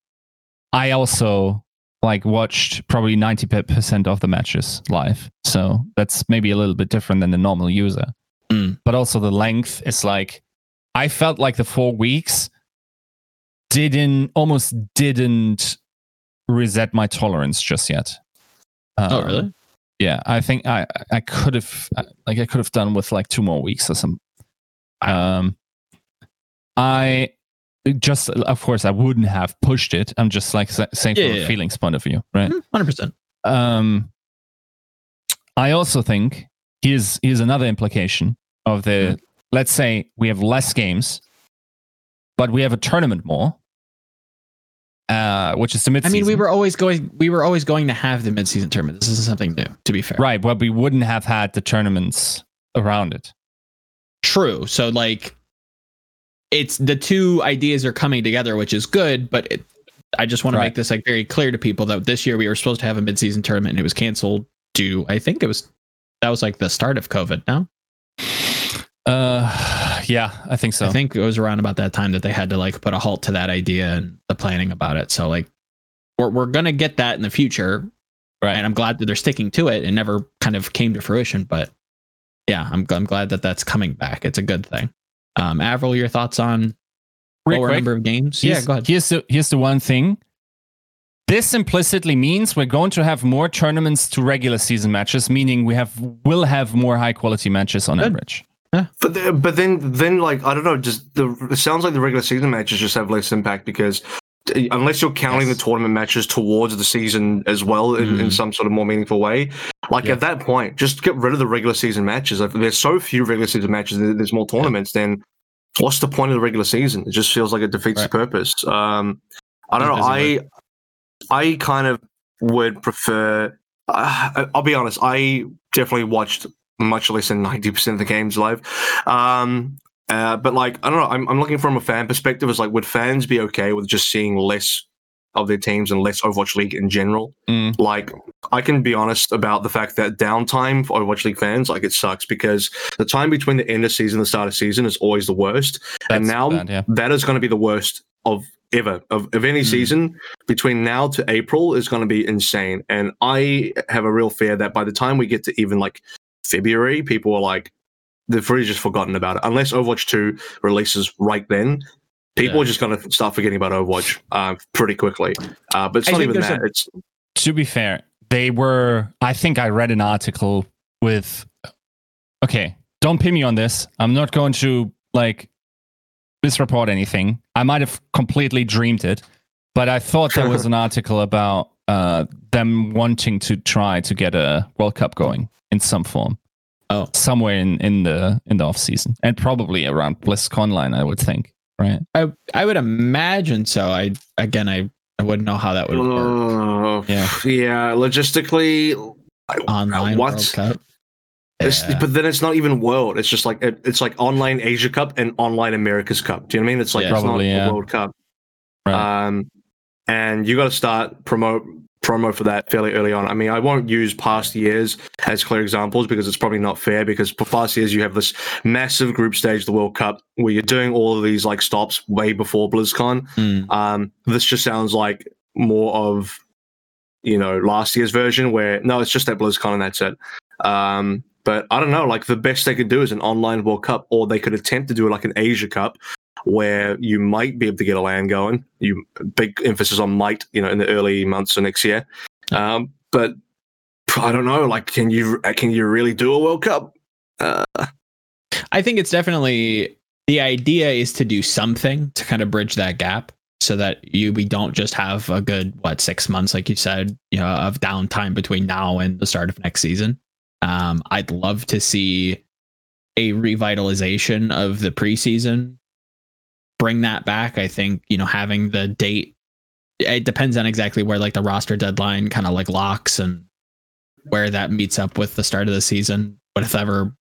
I also like watched probably 90% of the matches live. So that's maybe a little bit different than the normal user. Mm. But also the length is like I felt like the 4 weeks didn't almost didn't reset my tolerance just yet. Oh, Um, really? Yeah, I think I I could have like I could have done with like two more weeks or some. Um, I just of course I wouldn't have pushed it. I'm just like sa- saying Yeah, from yeah, a feelings point of view, right? Hundred percent. Um, I also think here's here's another implication of the let's say we have less games, but we have a tournament more, uh, which is the mid. I mean, we were always going. We were always going to have the midseason tournament. This isn't something new. To be fair, right, but we wouldn't have had the tournaments around it. True. So like, it's the two ideas are coming together, which is good. But it, I just want to make this like very clear to people that this year we were supposed to have a midseason tournament and it was canceled due. I think it was that was like the start of COVID. No, Uh, yeah, I think so. I think it was around about that time that they had to like put a halt to that idea and the planning about it. So like, we're we're gonna get that in the future, Right. And I'm glad that they're sticking to it. It never kind of came to fruition, but yeah, I'm I'm glad that that's coming back. It's a good thing. Um, Avril, your thoughts on Real lower quick, number of games? here's, yeah, go ahead. Here's the here's the one thing. This implicitly means we're going to have more tournaments to regular season matches, meaning we have will have more high quality matches on Good. average. But the, but then then like I don't know, just the it sounds like the regular season matches just have less impact because unless you're counting Yes. the tournament matches towards the season as well in, in Mhm. some sort of more meaningful way, like Yeah. at that point, just get rid of the regular season matches. If there's so few regular season matches, there's more tournaments. Then what's the point of the regular season? It just feels like it defeats Right. the purpose. Um, I don't know. I I kind of would prefer. Uh, I'll be honest. I definitely watched much less than ninety percent of the games live. Um, uh, but like I don't know. I'm I'm looking from a fan perspective. Is like would fans be okay with just seeing less of their teams and less Overwatch League in general? Mm. Like I can be honest about the fact that downtime for Overwatch League fans like it sucks because the time between the end of season and the start of season is always the worst and now bad, yeah. that is going to be the worst of ever of, of any Mm. season between now to april is going to be insane and i have a real fear that by the time we get to even like february people are like they've really just forgotten about it unless overwatch 2 releases right then people Yeah. are just going to start forgetting about overwatch uh, pretty quickly uh, but it's I not even that a- it's to be fair, they were. I think I read an article with. Okay, don't pin me on this. I'm not going to like misreport anything. I might have completely dreamed it, but I thought there was *laughs* an article about uh, them wanting to try to get a World Cup going in some form. Oh. somewhere in in the in the off season, and probably around BlizzConline, I would think. Right. I I would imagine so. I again, I I wouldn't know how that would work. uh, Yeah. yeah logistically I- Online what World Cup. It's, Yeah. But then it's not even world. It's just like it, it's like online Asia Cup and online America's Cup. Do you know what I mean? It's like Yeah. it's Probably, not yeah. a World Cup. Right. Um, and you got to start promote promo for that fairly early on. I mean, I won't use past years as clear examples because it's probably not fair. Because for past years, you have this massive group stage, of the World Cup, where you're doing all of these like stops way before BlizzCon. Mm. Um, this just sounds like more of, you know, last year's version where no, it's just at BlizzCon and that's it. Um, but I don't know, like the best they could do is an online World Cup, or they could attempt to do like an Asia Cup where you might be able to get a land going. You big emphasis on might, you know, in the early months of next year. Um, but I don't know, like, can you can you really do a World Cup? Uh, I think it's definitely the idea is to do something to kind of bridge that gap so that you we don't just have a good what six months like you said you know of downtime between now and the start of next season um i'd love to see a revitalization of the preseason bring that back i think you know having the date it depends on exactly where like the roster deadline kind of like locks and where that meets up with the start of the season whatever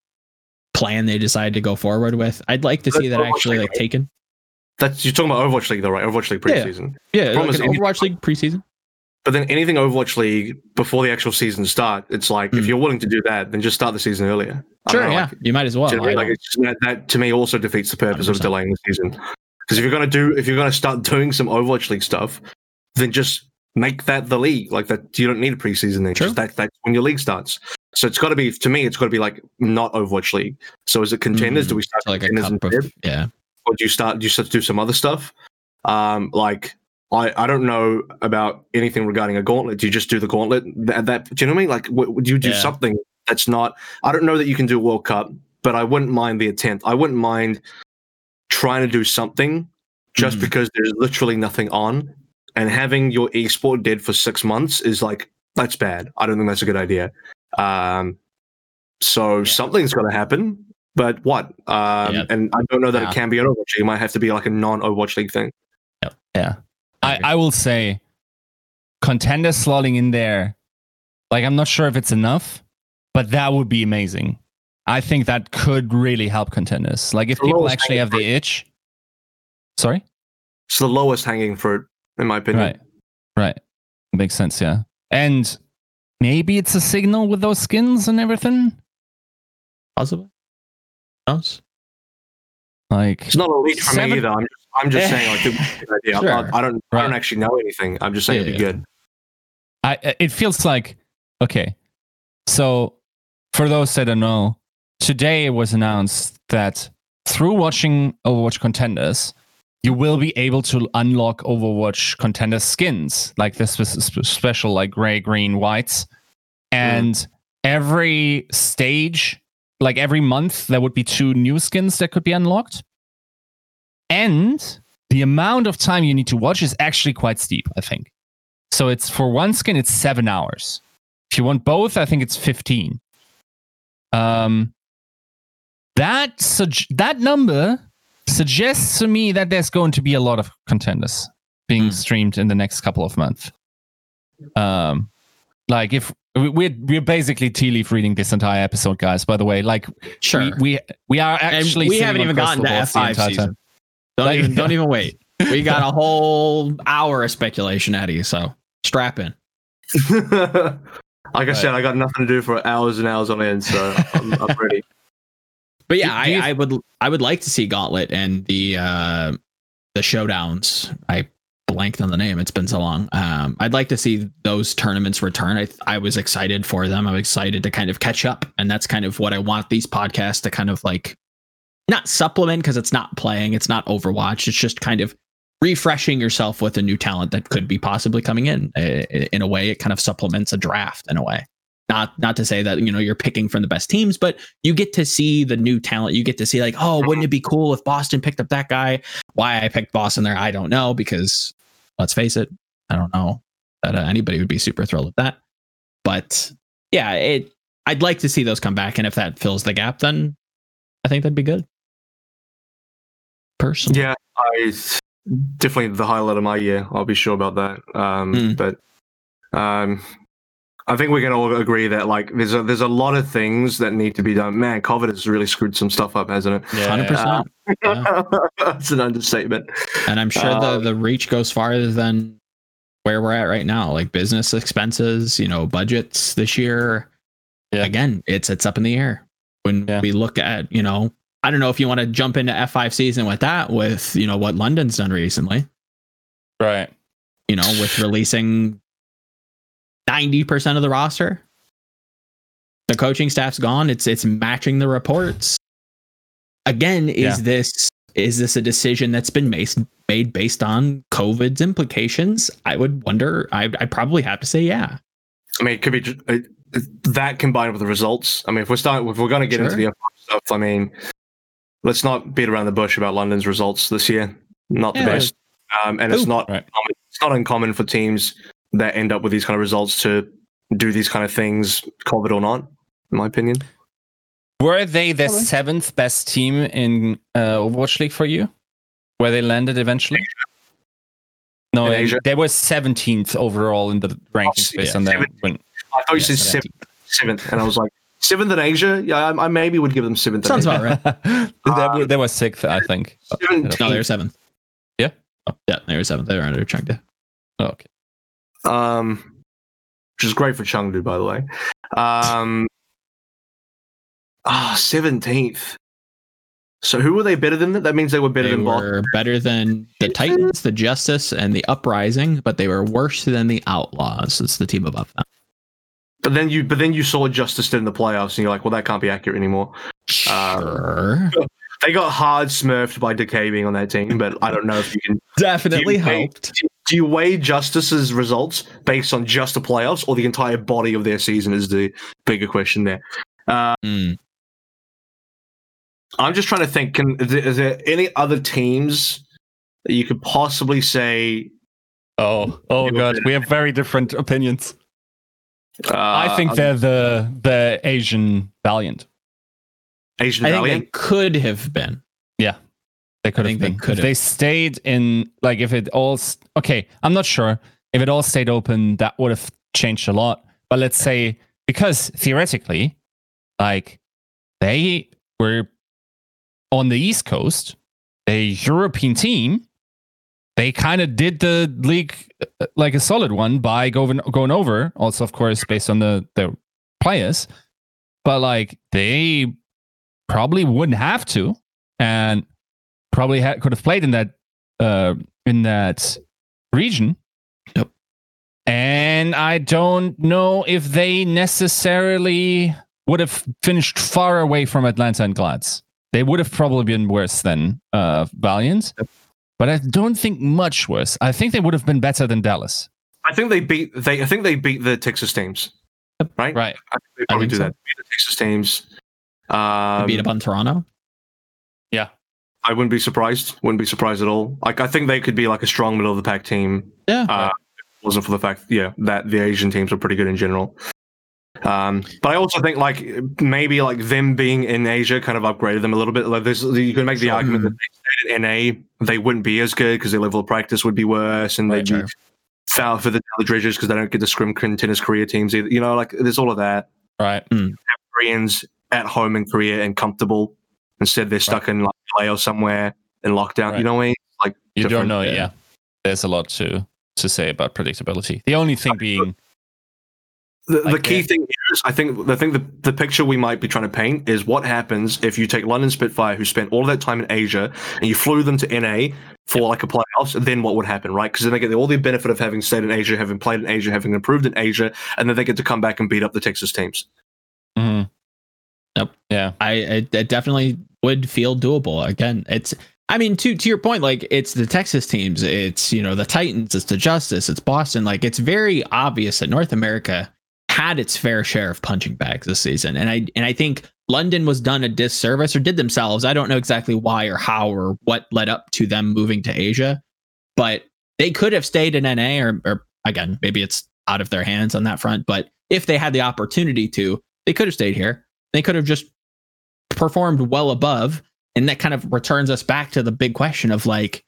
plan they decide to go forward with. I'd like to see that Overwatch actually League, like taken. That's you're talking about Overwatch League though, right? Overwatch League Yeah. preseason. Yeah, like an any- Overwatch League preseason. But then anything Overwatch League before the actual season start, it's like if Hmm. you're willing to do that, then just start the season earlier. Sure, know, yeah, like, you might as well. you know what I I mean? like that, that to me also defeats the purpose of 100%. delaying the season. Because if you're gonna do, if you're gonna start doing some Overwatch League stuff, then just make that the league. Like that, you don't need a preseason. Then True. just that that's when your league starts. So it's got to be to me. It's got to be like not Overwatch League. So is it contenders? Mhm. Do we start so like a contenders cup of yeah. or do you start do you start to do some other stuff um like i i don't know about anything regarding a gauntlet do you just do the gauntlet that, that do you know what i mean like w- would you do Yeah. something that's not i don't know that you can do a world cup but i wouldn't mind the attempt i wouldn't mind trying to do something just Mhm. because there's literally nothing on and having your esport dead for six months is like that's bad i don't think that's a good idea um so something's got to happen but what? Um, Yeah. And I don't know that Yeah. it can be an Overwatch. League. It might have to be like a non-Overwatch League thing. Yeah. I, I will say contenders slotting in there, like I'm not sure if it's enough, but that would be amazing. I think that could really help contenders. Like if The people actually have the itch. Sorry? It's the lowest hanging fruit, in my opinion. Right. Right. Makes sense, yeah. And maybe it's a signal with those skins and everything. Possibly. Knows? Like It's not a leak for Seven- me either. I'm just, I'm just saying like it would be a good idea. I'm not- Sure. I don't I don't actually know anything. I'm just saying it'd be Yeah. good. I it feels like okay. So for those that don't know, today it was announced that through watching Overwatch contenders, you will be able to unlock Overwatch contender skins, like this special, like gray, green, whites, and every stage, like every month, there would be two new skins that could be unlocked, and the amount of time you need to watch is actually quite steep. I think. So it's for one skin, it's seven hours. If you want both, I think it's fifteen. Um, that sug- that number suggests to me that there's going to be a lot of contenders being Hmm. streamed in the next couple of months. Um, like if we- we're we're basically tea leaf reading this entire episode, guys. By the way, like Sure. we, we we are and actually we haven't even gotten to F five season. time. Don't, Like- even, don't even wait. *laughs* We got a whole hour of speculation out of you, so strap in. *laughs* like I said, I got nothing to do for hours and hours on end, so I'm, I'm ready. *laughs* But yeah, Do- do you- I, I would I would like to see Gauntlet and the uh, the showdowns. I blanked on the name. It's been so long. Um, I'd like to see those tournaments return. I I was excited for them. I'm excited to kind of catch up, and that's kind of what I want these podcasts to kind of like not supplement because it's not playing, it's not Overwatch. It's just kind of refreshing yourself with a new talent that could be possibly coming in. In a way, it kind of supplements a draft in a way. Not not to say that you know you're picking from the best teams, but you get to see the new talent. You get to see like, oh, wouldn't it be cool if Boston picked up that guy? Why I picked Boston there, I don't know because let's face it, I don't know that uh, anybody would be super thrilled with that. But yeah, it. I'd like to see those come back, and if that fills the gap, then I think that'd be good. Personally, Yeah, I definitely the highlight of my year. I'll be sure about that. Um, Hmm. But um, I think we can all agree that like there's a there's a lot of things that need to be done. Man, COVID has really screwed some stuff up, hasn't it? Yeah, hundred percent. Yeah. *laughs* That's an understatement. And I'm sure the Um, the reach goes farther than where we're at right now. Like business expenses, you know, budgets this year. Yeah. Again, it's it's up in the air. When Yeah. we look at, you know, I don't know if you want to jump into F5 season with that, with you know what London's done recently. Right. You know, with releasing ninety percent of the roster. The coaching staff's gone. It's it's matching the reports. Again, is Yeah. this is this a decision that's been made made based on COVID's implications? I would wonder. I I probably have to say yeah. I mean, it could be ju- it, that combined with the results. I mean, if we're starting, if we're going to get into the stuff, I mean, let's not beat around the bush about London's results this year. Not the Yeah. best, um, and it's not Right. it's not uncommon for teams that end up with these kind of results to do these kind of things, COVID or not. In my opinion, Were they the Probably. seventh best team in uh, Overwatch League for you? Where they landed eventually? No, In they- Asia? they were 17th overall in the rankings yeah, based on that. win. I thought you Yeah, said seventh, seventh, and I was like seventh in Asia. Yeah, I, I maybe would give them seventh. Sounds about right. *laughs* they, were, they were sixth, I think. Seventeenth. No, they were seventh. Yeah? Oh, yeah, they were seventh. They were under Chengdu. Oh, okay. Um, which is great for Chengdu, by the way. Um, ah, seventeenth. So who were they better than? That means they were better They than Boston. were better than the Titans, the Justice, and the Uprising, but they were worse than the Outlaws. It's the team above them. But then you, but then you saw Justice in the playoffs, and you're like, well, that can't be accurate anymore. Uh, Sure. They got hard smurfed by Decay being on that team, but I don't know if you can. Definitely Do you weigh- helped. Do you weigh Justice's results based on just the playoffs or the entire body of their season? Is the bigger question there. Mm. I'm just trying to think. Can is there, is there any other teams that you could possibly say? Oh, oh god, we have very different opinions. Uh, I think they're the the Asian Valiant. Asian I think Valiant. they could have been. They could have they been. could if they stayed in, like, if it all, okay, I'm not sure. If it all stayed open, that would have changed a lot. But let's say, because theoretically, like, they were on the East Coast, a European team. They kind of did the league uh, like a solid one by going going over. Also, of course, based on the the players, but like they probably wouldn't have to, and probably ha- could have played in that uh, in that region. Yep. And I don't know if they necessarily would have finished far away from Atlanta and Glads. They would have probably been worse than uh, Valiant, but I don't think much worse. I think they would have been better than Dallas. I think they beat. They. I think they beat the Texas teams. Right. Right. I think they probably think do so. that. Beat the Texas teams. Um, beat up on Toronto. I wouldn't be surprised. Wouldn't be surprised at all. Like I think they could be like a strong middle of the pack team. Yeah. Uh, wasn't for the fact, yeah, that the Asian teams are pretty good in general. Um, but I also think like maybe like them being in Asia kind of upgraded them a little bit. Like there's you can make the Sure. argument that they stayed in NA, they wouldn't be as good because their level of practice would be worse, and Right, they'd be foul for the Dredgers because they don't get the scrim tennis Korea teams either. You know, like there's all of that. Right. Koreans at home in Korea and comfortable. Instead, they're stuck in like LA or somewhere in lockdown. Right. You know what I mean? Like You don't know. yeah. Yeah. There's a lot to to say about predictability. The only thing being, The, the key that. thing here is, I think, the thing, the, the picture we might be trying to paint is what happens if you take London Spitfire, who spent all of that time in Asia, and you flew them to NA for like a playoffs, and then what would happen, right? Because then they get all the benefit of having stayed in Asia, having played in Asia, having improved in Asia, and then they get to come back and beat up the Texas teams. Mhm. Yep. Yeah. I it, it definitely would feel doable. Again, it's I mean to to your point, like it's the Texas teams, it's you know the Titans, it's the Justice, it's Boston. Like it's very obvious that North America had its fair share of punching bags this season, and I and I think London was done a disservice or did themselves. I don't know exactly why or how or what led up to them moving to Asia, but they could have stayed in NA or, or again maybe it's out of their hands on that front. But if they had the opportunity to, they could have stayed here. They could have just performed well above. And that kind of returns us back to the big question of like,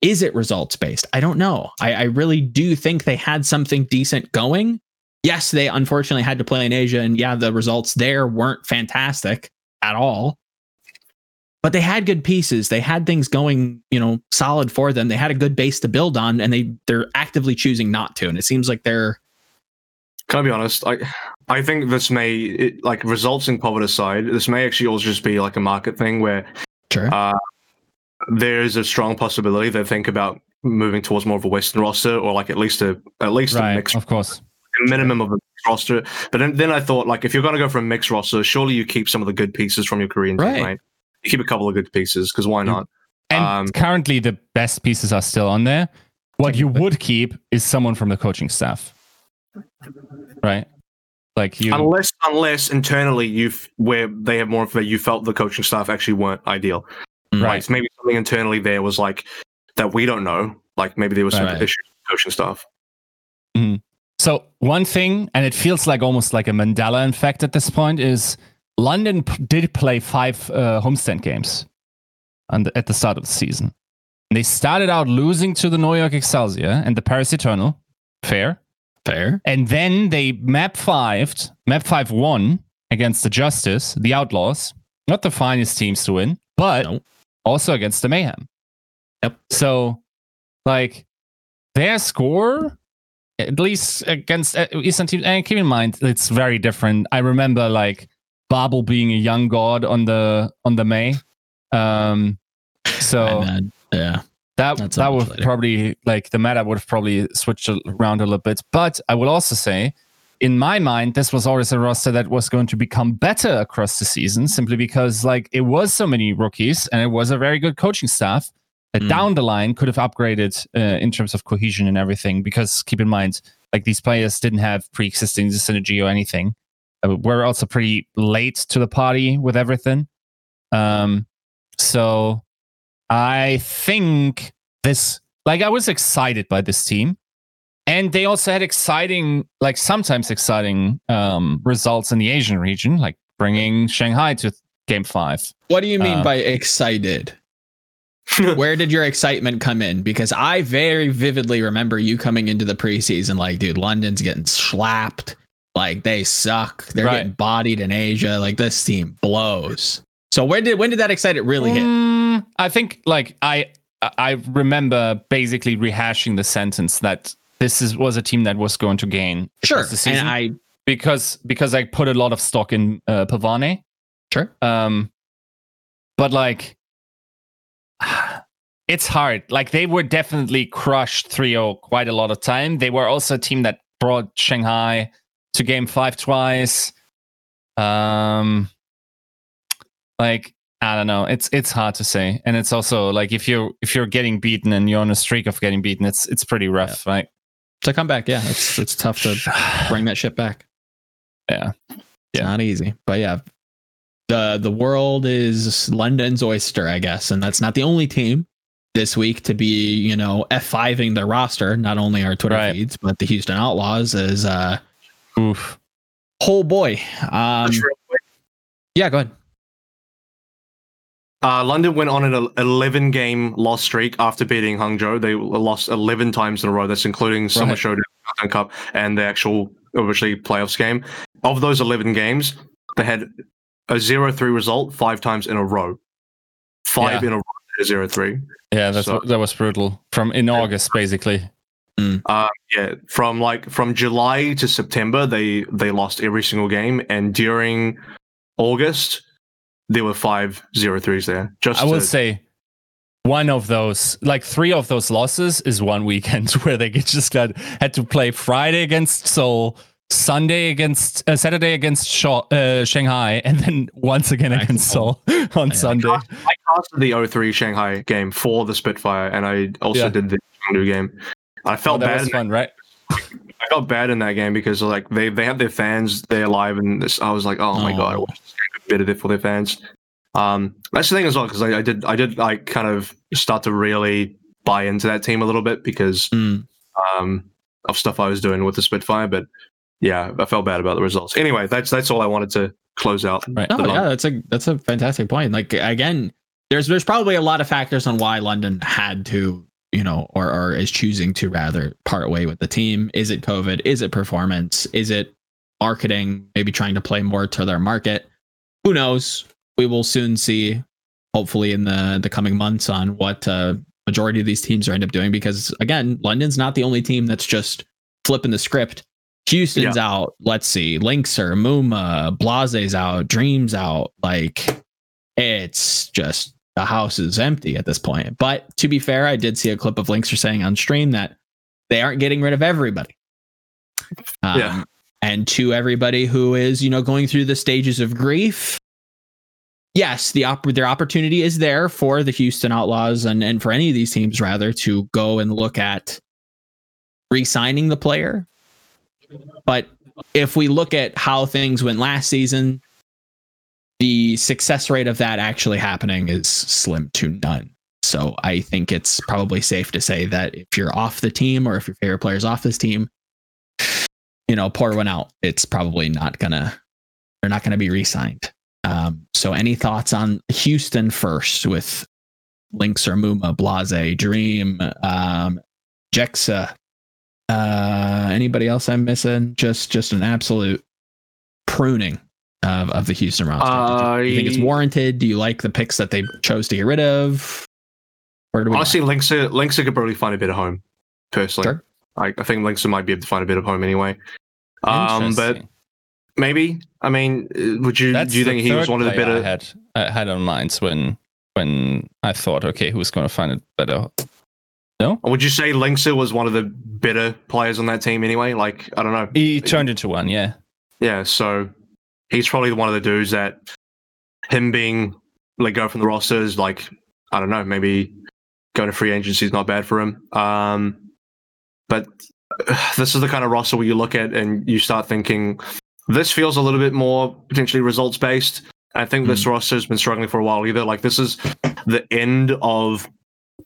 is it results based? I don't know. I, I really do think they had something decent going. Yes, they unfortunately had to play in Asia, and yeah, the results there weren't fantastic at all. But they had good pieces. They had things going, you know, solid for them. They had a good base to build on, and they they're actively choosing not to. And it seems like they're Can I be honest? I I think this may it, like results in COVID aside, this may actually also just be like a market thing where sure. uh, there is a strong possibility they think about moving towards more of a Western roster or like at least a at least a Right. mixed Of course. a minimum of a mixed roster. But then, then I thought like if you're going to go for a mixed roster, surely you keep some of the good pieces from your Korean Right. team, right? You keep a couple of good pieces because why not? And Um, currently, the best pieces are still on there. What you would keep is someone from the coaching staff, right? Like you, Unless unless internally you've where they have more of a you felt the coaching staff actually weren't ideal. Mm. Right. So maybe something internally there was like that we don't know. Like maybe there was some Right. issues with coaching staff. So one thing, and it feels like almost like a Mandela effect at this point, is London p- did play five uh, homestand games the, at the start of the season. And they started out losing to the New York Excelsior and the Paris Eternal, fair. Fair. And then they map fived, map five won against the Justice, the Outlaws, not the finest teams to win, but No. also against the Mayhem. Yep. So, like, their score, at least against uh, Eastern teams, and keep in mind it's very different. I remember like Babel being a young god on the on the May. Um, so yeah. That That's that would later. probably like the meta would have probably switched around a little bit. But I will also say, in my mind, this was always a roster that was going to become better across the season, simply because like it was so many rookies and it was a very good coaching staff that Mm. down the line could have upgraded uh, in terms of cohesion and everything. Because keep in mind, like these players didn't have pre-existing synergy or anything. Uh, we're also pretty late to the party with everything. Um, so I think this, like, I was excited by this team. And they also had exciting, like, sometimes exciting um, results in the Asian region, like bringing Shanghai to game five. What do you mean Uh, by excited? *laughs* Where did your excitement come in? Because I very vividly remember you coming into the preseason like, dude, London's getting slapped. Like they suck. They're Right. getting bodied in Asia. Like this team blows. So when did when did that excitement really hit? Mm, I think, like, I I remember basically rehashing the sentence that this is was a team that was going to gain Sure. the season And I because because I put a lot of stock in uh, Pavane. sure. Um, but like, *sighs* it's hard. Like they were definitely crushed 3-0 quite a lot of time. They were also a team that brought Shanghai to game five twice. Um, like I don't know. It's it's hard to say, and it's also like if you're if you're getting beaten and you're on a streak of getting beaten, it's it's pretty rough, right? To come back, yeah. It's it's tough to *sighs* bring that shit back. Yeah. It's Yeah. not easy. But yeah. The the world is London's oyster, I guess. And that's not the only team this week to be, you know, F5ing their roster, not only our Twitter Right. feeds, but the Houston Outlaws is uh Oof. oh boy. Um Just yeah, go ahead. Uh, London went on an 11 game loss streak after beating Hangzhou. They lost 11 times in a row. That's including Summer Right. Showdown Countdown Cup and the actual obviously playoffs game. Of those 11 games, they had a 0 3 result five times in a row. Five Yeah. in a row, 0 3. Yeah, that's So- that was brutal. From in August, basically. Uh, yeah, from like from July to September, they they lost every single game, and during August, there were five zero threes there. Just I will say one of those, like three of those losses, is one weekend *laughs* where they get- just got had to play Friday against Seoul, Sunday against uh, Saturday against Sha- uh, Shanghai, and then once again Back to against Seoul *laughs* on Sunday. I casted the 0-3 Shanghai game for the Spitfire, and I also Yeah. did the Chengdu game. I Oh, felt that bad. was in fun, right? I felt bad in that game because like they they have their fans they're live, and this, I was like, oh my god, I wish this game could be better for their fans. Um, that's the thing as well because I, I did I did like kind of start to really buy into that team a little bit because Mm. um of stuff I was doing with the Spitfire, but yeah, I felt bad about the results. Anyway, that's that's all I wanted to close out. Right. Oh the yeah, that's a that's a fantastic point. Like again, there's there's probably a lot of factors on why London had to, you know, or or is choosing to rather part way with the team. Is it COVID? Is it performance? Is it marketing? Maybe trying to play more to their market. Who knows? We will soon see, hopefully in the the coming months, on what uh, majority of these teams are end up doing. Because again, London's not the only team that's just flipping the script. Houston's out. Let's see. Links Linkzr, Muma, Blase's out. Dreams out. Like it's just the house is empty at this point. But to be fair, I did see a clip of Linkzr saying on stream that they aren't getting rid of everybody. Um, Yeah. And to everybody who is, you know, going through the stages of grief, yes, the op- their opportunity is there for the Houston Outlaws and and for any of these teams rather to go and look at re-signing the player. But if we look at how things went last season, the success rate of that actually happening is slim to none. So I think it's probably safe to say that if you're off the team or if your favorite player is off this team, you know, pour one out. It's probably not gonna they're not gonna be re-signed. Um, so any thoughts on Houston first with Linkzr Muma, Blase, Dream, um, Jecse, uh, anybody else I'm missing? Just just an absolute pruning of, of the Houston roster? Do you, do you think it's warranted? Do you like the picks that they chose to get rid of? Where do we? Honestly, could probably find a bit of home. Personally, Sure. I, I think Linkzr might be able to find a bit of home anyway. Um, but maybe. I mean, uh, would you That's do you think he was one of the better? I had I had on minds when when I thought, okay, who's going to find it better? Or would you say Linkzr was one of the better players on that team anyway? Like, I don't know. He turned into one, yeah. Yeah, so he's probably one of the dudes that him being let go from the roster is like, I don't know, maybe going to free agency is not bad for him. Um, but this is the kind of roster where you look at and you start thinking, this feels a little bit more potentially results based. I think this hmm. roster has been struggling for a while either. Like, this is the end of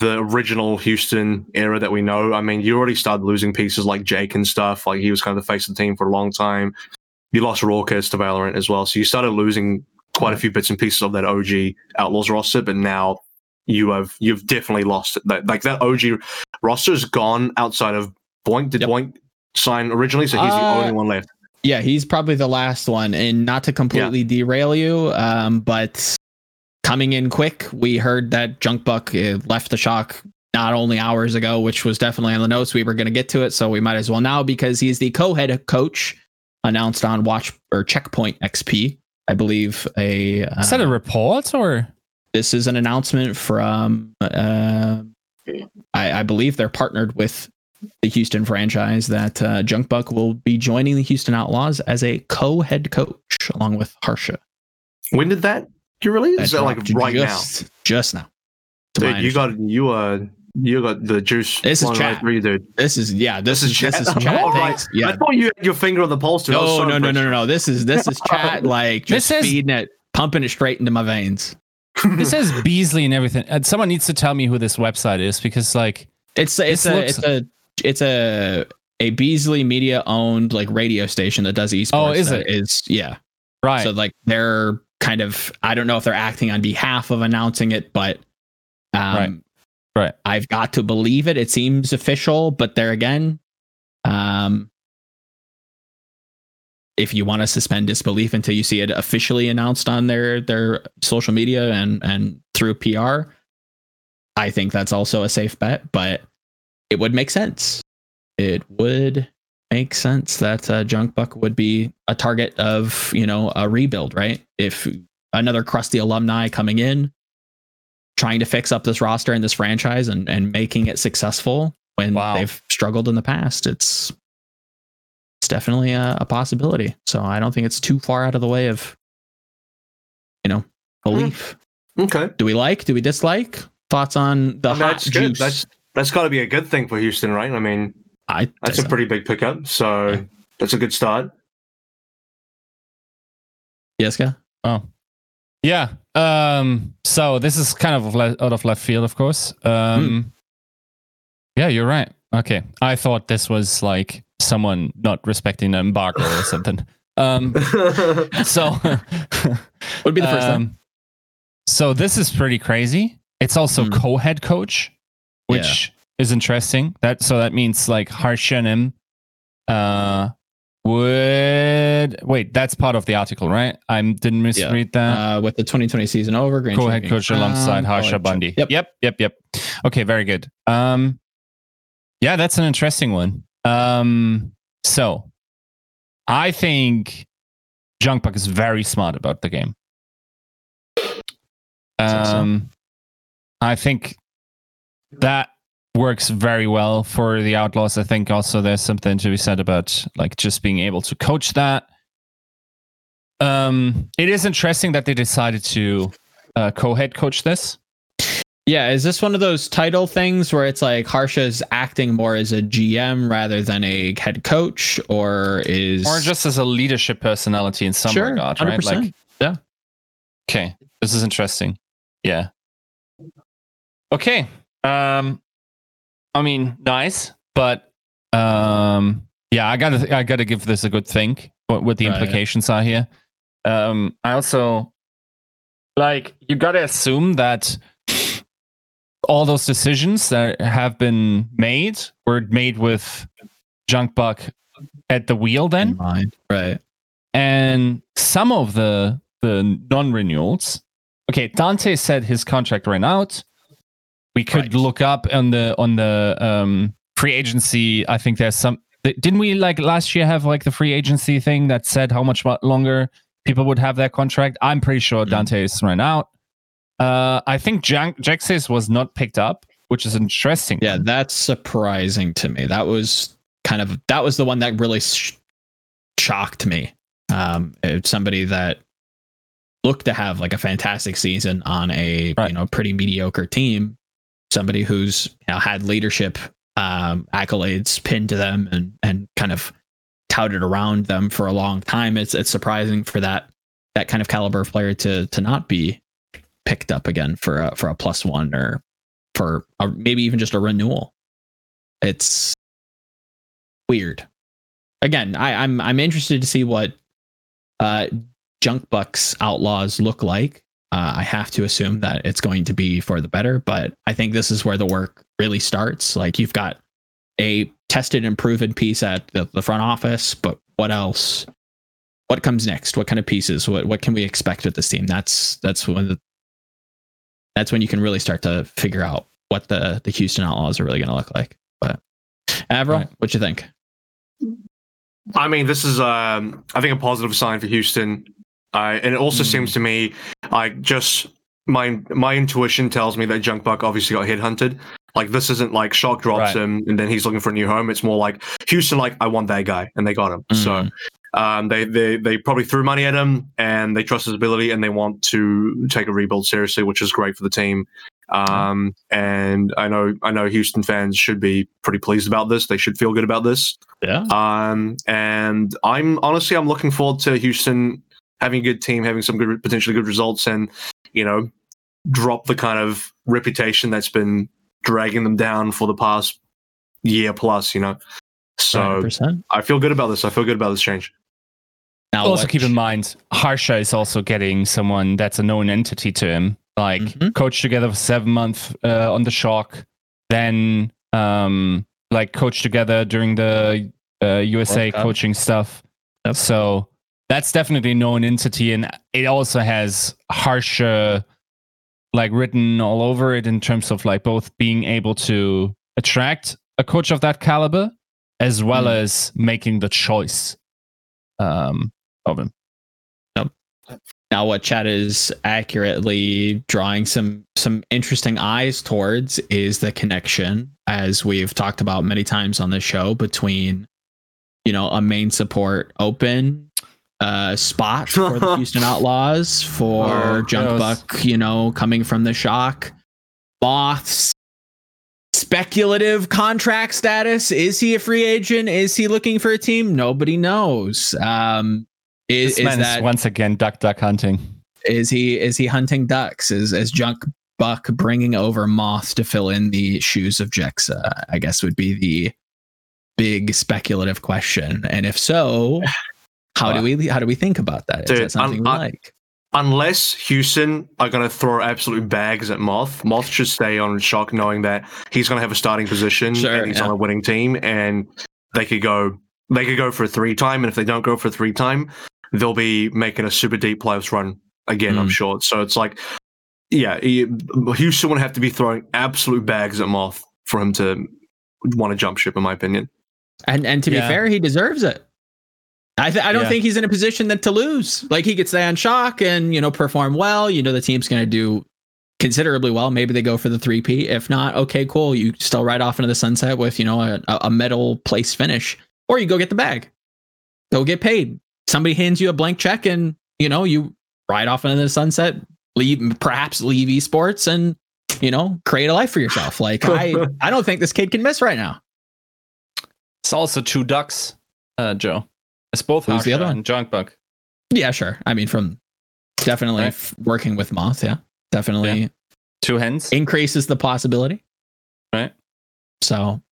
the original Houston era that we know. I mean, you already started losing pieces like Jake and stuff. Like, he was kind of the face of the team for a long time you lost Rawkus to Valorant as well. So you started losing quite a hmm. few bits and pieces of that OG Outlaws roster, but now you have you've definitely lost it. That like that OG roster's gone outside of Boink. Did Yep. Boink sign originally? So he's the Uh, only one left. Yeah, he's probably the last one. And not to completely derail you, um, but coming in quick, we heard that Junk Buck left the shock not only hours ago, which was definitely on the notes. We were going to get to it, so we might as well now because he's the co-head coach announced on Watch or Checkpoint XP. I believe a uh, Is that a report or? This is an announcement from uh, I, I believe they're partnered with the Houston franchise that uh, Junkbuck will be joining the Houston Outlaws as a co-head coach along with Harsha. When did that you release? Is that like dropped right now? just, Just now. Dude, you got you uh you got the juice. This is flowing right chat. through dude. This is yeah. This, This is is this is chat. *laughs* Oh, right. Yeah. I thought you had your finger on the pulse, dude. No, so no, no, no, no, no. This is this is *laughs* chat. Like This just is- feeding it, pumping it straight into my veins. It says Beasley and everything. And someone needs to tell me who this website is because, like, It's it's a looks- it's a it's a a Beasley Media owned like radio station that does esports. Oh, is it? Is yeah. right. So like they're kind of I don't know if they're acting on behalf of announcing it, but um, Right. Right. I've got to believe it. It seems official, but there again, um, if you want to suspend disbelief until you see it officially announced on their their social media and and through PR, I think that's also a safe bet. But it would make sense. It would make sense that uh, Junkbuck would be a target of you know a rebuild, right? If another crusty alumni coming in, trying to fix up this roster and this franchise and and making it successful when Wow. they've struggled in the past, it's it's definitely a, a possibility. So I don't think it's too far out of the way of you know belief. Okay, Do we like? Do we dislike? Thoughts on the hot that's good. juice? That's that's got to be a good thing for Houston, right? I mean, I that's a so. pretty big pickup. So Yeah. that's a good start. Yes, go. Oh, yeah. Um. So this is kind of le- out of left field, of course. Um. Yeah, you're right. Okay, I thought this was like someone not respecting an embargo or *laughs* something. Um. So. *laughs* Would be the first time. Um, So this is pretty crazy. It's also Hmm. co-head coach, which is interesting. That so that means like him, uh, would wait. That's part of the article, right? I didn't misread that. Uh, with the 2020 season over, Grand co-head Champion coach alongside crown, Harsha Bundy. Yep. yep, yep, yep. Okay, very good. Um, yeah, that's an interesting one. Um, so I think Junkbuck is very smart about the game. Um, I think that works very well for the Outlaws. I think also there's something to be said about like just being able to coach that. Um, it is interesting that they decided to uh, co-head coach this. Yeah, is this one of those title things where it's like Harsha's acting more as a GM rather than a head coach, or is or just as a leadership personality in some sure, regard, 100%. right? Like, yeah. okay, this is interesting. Yeah. Okay. Um, I mean, nice, but um, yeah, I gotta, I gotta give this a good think. What, what the Right. implications are here. Um, I also like you gotta assume that all those decisions that have been made were made with Junk Buck at the wheel then in mind, right? and some of the the non-renewals. Okay, Danteh said his contract ran out. We could Right. look up on the on the um, free agency. I think there's some. Didn't we like last year have like the free agency thing that said how much longer people would have their contract? I'm pretty sure Mhm. Danteh's ran out. Uh, I think Jan- Jecse was not picked up, which is interesting. Yeah, that's surprising to me. That was kind of that was the one that really sh- shocked me. Um, it's somebody that looked to have like a fantastic season on a Right. you know pretty mediocre team. Somebody who's you know had leadership um, accolades pinned to them and and kind of touted around them for a long time. It's it's surprising for that that kind of caliber of player to to not be picked up again for a for a plus one or for a, maybe even just a renewal. It's weird. Again, I, I'm I'm interested to see what uh, Junk Bucks Outlaws look like. Uh, I have to assume that it's going to be for the better, but I think this is where the work really starts. Like you've got a tested and proven piece at the, the front office, but what else? What comes next? What kind of pieces? What what can we expect with this team? That's that's when the, that's when you can really start to figure out what the the Houston Outlaws are really going to look like. But Avril, Right. what you think? I mean, this is, um, I think, a positive sign for Houston. Uh, and it also Mm. seems to me, like, just my my intuition tells me that Junk Buck obviously got headhunted. Like, this isn't like Shock drops Right. him and then he's looking for a new home. It's more like Houston, like, I want that guy, and they got him. So Mm. Um, they, they they probably threw money at him and they trust his ability and they want to take a rebuild seriously, which is great for the team. Um, and I know I know Houston fans should be pretty pleased about this. They should feel good about this. Yeah. Um, and I'm honestly I'm looking forward to Houston having a good team, having some good potentially good results, and you know, drop the kind of reputation that's been dragging them down for the past year plus. You know, so 100%. I feel good about this. I feel good about this change. Now, also what- keep in mind harsha is also getting someone that's a known entity to him like Mhm. coached together for seven months uh, on the shock then um like coached together during the uh, usa coaching stuff Yep. so that's definitely a known entity and it also has harsha like written all over it in terms of like both being able to attract a coach of that caliber as well Mm. as making the choice um of him now what Chad is accurately drawing some some interesting eyes towards is the connection as we've talked about many times on the show between you know a main support open uh spot for the *laughs* Houston Outlaws for Oh, Junk. Buck you know coming from the shock Moths speculative contract status is he a free agent is he looking for a team nobody knows um is, this is man that is once again duck duck hunting is he is he hunting ducks? Is is Junk Buck bringing over Moth to fill in the shoes of Jecse? I guess would be the big speculative question. And if so, how do we how do we think about that? Is Dude, that something I'm- we I- like? Unless Houston are going to throw absolute bags at Moth, Moth should stay on shock, knowing that he's going to have a starting position Sure, and he's yeah. on a winning team, and they could go they could go for a three time, and if they don't go for a three time, they'll be making a super deep playoffs run again. I'm Mm. sure. So it's like, yeah, he, Houston would have to be throwing absolute bags at Moth for him to want to jump ship, in my opinion. And and to be fair, he deserves it. I th- I don't Yeah. think he's in a position that to lose. Like he could stay on shock and you know perform well. You know the team's going to do considerably well. Maybe they go for the three P. If not, okay, cool. You still ride off into the sunset with you know a, a medal place finish, or you go get the bag, go get paid. Somebody hands you a blank check, and you know you ride off into the sunset. Leave perhaps leave esports and you know create a life for yourself. Like I *laughs* I don't think this kid can miss right now. It's also two ducks, uh, Joe. It's both Who's the other one? and Junk. Yeah, sure. I mean, from definitely Right. f- working with Moth, yeah, definitely Two hens. increases the possibility. Right. So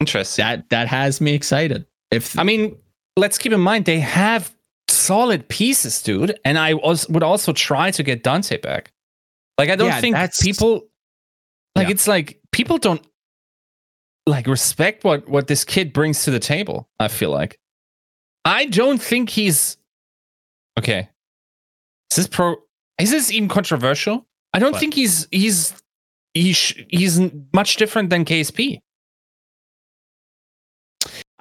Interesting. that that has me excited. If I mean, let's keep in mind they have solid pieces, dude. And I was, would also try to get Danteh back. Like, I don't Yeah, think that's- people like Yeah. it's like people don't like respect what what this kid brings to the table. I feel like I don't think he's okay. Is this pro? Is this even controversial? I don't What? think he's he's he's he's much different than KSP.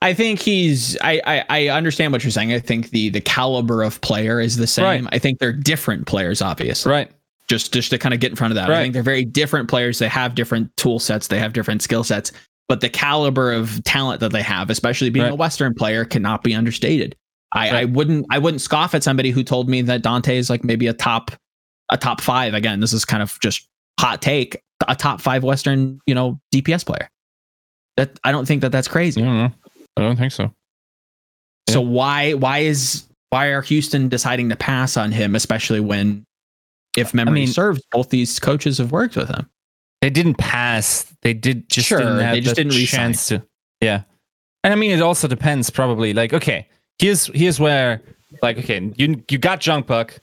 I think he's. I, I I understand what you're saying. I think the the caliber of player is the same. Right. I think they're different players, obviously. Right. Just just to kind of get in front of that. I Right. think they're very different players. They have different tool sets. They have different skill sets. But the caliber of talent that they have, especially being a Western player, cannot be understated. I, I wouldn't I wouldn't scoff at somebody who told me that Danteh is like maybe a top a top five. Again, this is kind of just hot take. A top five Western, you know, DPS player. That I don't think that that's crazy. I don't know. I don't think so. So why why is why are Houston deciding to pass on him, especially when, if memory mean- serves, both these coaches have worked with him? They didn't pass. They did just Sure, didn't have they just the didn't chance to. Yeah, and I mean it also depends. Probably like okay, here's here's where like okay, you you got Junk Buck,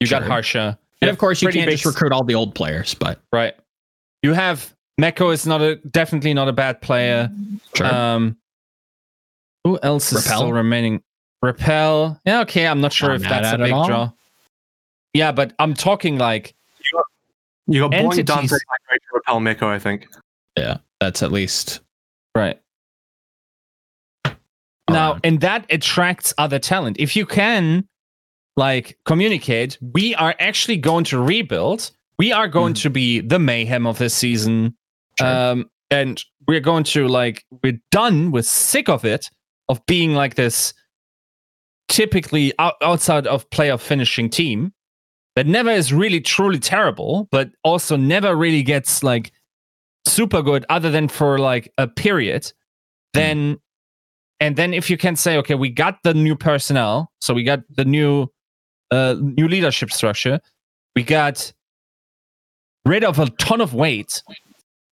you got Harsha, And of course, you can't just recruit all the old players, but right. You have Meko is not a definitely not a bad player. Um, who else is Repel? still remaining? Repel. Yeah, okay. I'm not sure Not if mad that's a big draw. Yeah, but I'm talking like You got Boink, Entities- Danteh, Migration, Repel, Miko, I think. yeah, that's at least right. Now, around. and that attracts other talent. If you can like communicate, we are actually going to rebuild. We are going to be the mayhem of this season. Sure. Um, and we're going to like we're done, we're sick of it, of being like this typically out, outside of playoff finishing team that never is really truly terrible, but also never really gets like super good other than for like a period. Then and then if you can say okay we got the new personnel so we got the new uh new leadership structure we got rid of a ton of weight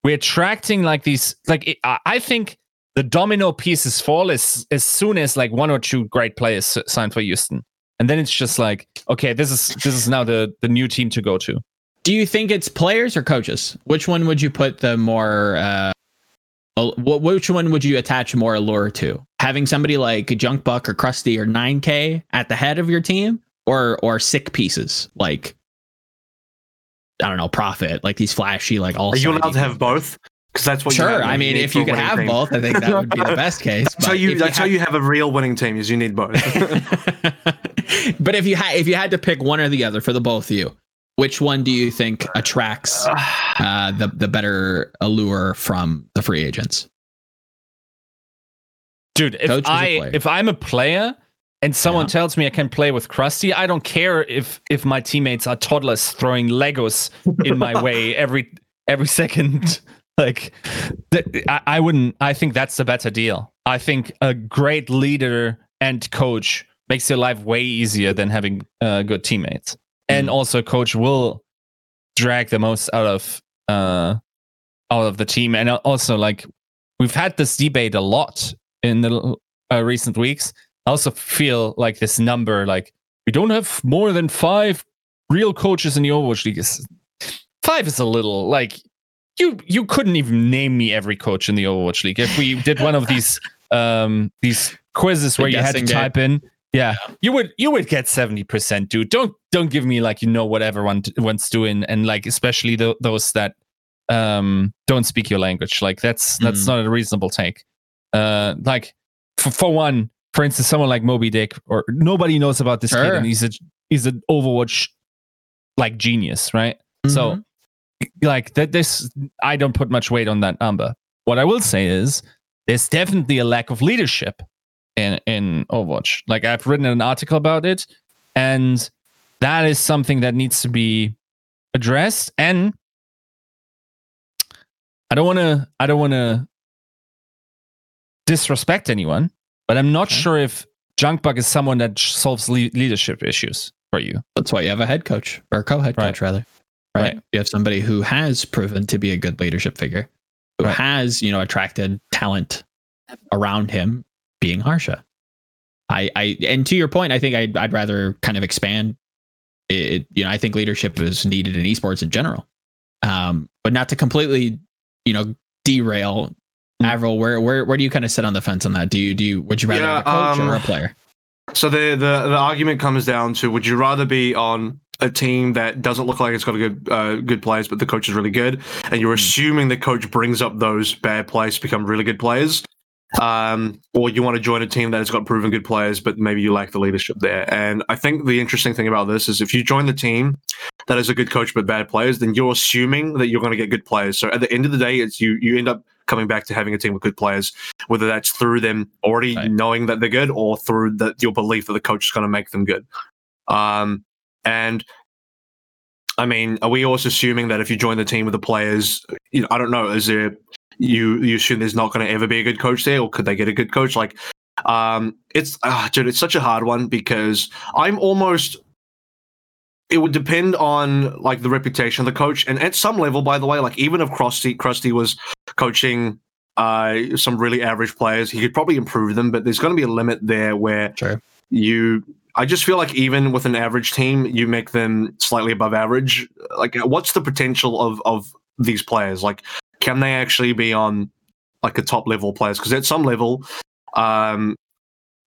we're attracting like these like it, I think the domino pieces fall as as soon as like one or two great players sign for Houston and then it's just like okay this is this is now the the new team to go to Do you think it's players or coaches? Which one would you put the more? Uh, which one would you attach more allure to? Having somebody like Junk Buck or Crusty or 9K at the head of your team, or or sick pieces like I don't know, Profit, like these flashy like all. Are you allowed to have both? Because that's what you Sure, have. I mean, need if you a could have team. both, I think that would be the best *laughs* case. That's how but you. if That's how had- you have a real winning team. Is you need both. *laughs* *laughs* but if you had if you had to pick one or the other for the both of you, which one do you think attracts *sighs* uh, the the better allure from the free agents? dude if Coach is a i player. if i'm a player and someone Yeah. tells me i can play with crusty i don't care if if my teammates are toddlers throwing legos in my way every every second like th- I, I wouldn't i think that's the better deal i think a great leader and coach makes your life way easier than having uh, good teammates and Mm. also coach will drag the most out of uh out of the team and also like we've had this debate a lot in the uh, recent weeks. I also feel like this number, like we don't have more than five real coaches in the Overwatch League. Is, five is a little like you. You couldn't even name me every coach in the Overwatch League. If we did one of these *laughs* um these quizzes The where you had to game. type in, yeah, you would you would get seventy percent, dude. Don't don't give me like you know what everyone wants doing, and like especially tho- those that um don't speak your language. Like that's that's Mhm. not a reasonable take uh like for, for one for instance someone like moby dick or nobody knows about this kid and he's a he's an overwatch like genius right Mm-hmm. so like that this i don't put much weight on that number what i will say is there's definitely a lack of leadership in in overwatch like i've written an article about it and that is something that needs to be addressed and i don't want to i don't want to disrespect anyone, but I'm not Okay. sure if Junkbuck is someone that solves le- leadership issues for you. That's why you have a head coach or a co-head Right. coach, rather. Right? Right. You have somebody who has proven to be a good leadership figure, who Right. has you know attracted talent around him, being Harsha. I, I, and to your point, I think I'd, I'd rather kind of expand. It, you know, I think leadership is needed in esports in general, um, but not to completely, you know, derail. Mm. Avril, where where where do you kind of sit on the fence on that? Do you do you would you rather Yeah, have a coach or um, a player? So the, the the argument comes down to: Would you rather be on a team that doesn't look like it's got a good uh, good players, but the coach is really good, and you're assuming the coach brings up those bad players to become really good players, um, or you want to join a team that has got proven good players, but maybe you lack the leadership there. And I think the interesting thing about this is if you join the team that has a good coach but bad players, then you're assuming that you're going to get good players. So at the end of the day, it's you you end up coming back to having a team with good players, whether that's through them already Right. knowing that they're good or through the, your belief that the coach is going to make them good. Um, and I mean, are we also assuming that if you join the team with the players, you know, I don't know, is there you you assume there's not going to ever be a good coach there, or could they get a good coach? Like, um, it's uh, dude, it's such a hard one because I'm almost. It would depend on like the reputation of the coach, and at some level, by the way, like even if Crusty Crusty was coaching uh some really average players, he could probably improve them, but there's going to be a limit there where you I just feel like even with an average team, you make them slightly above average. Like, uh, what's the potential of of these players? Like, can they actually be on like a top level players? Because at some level, um,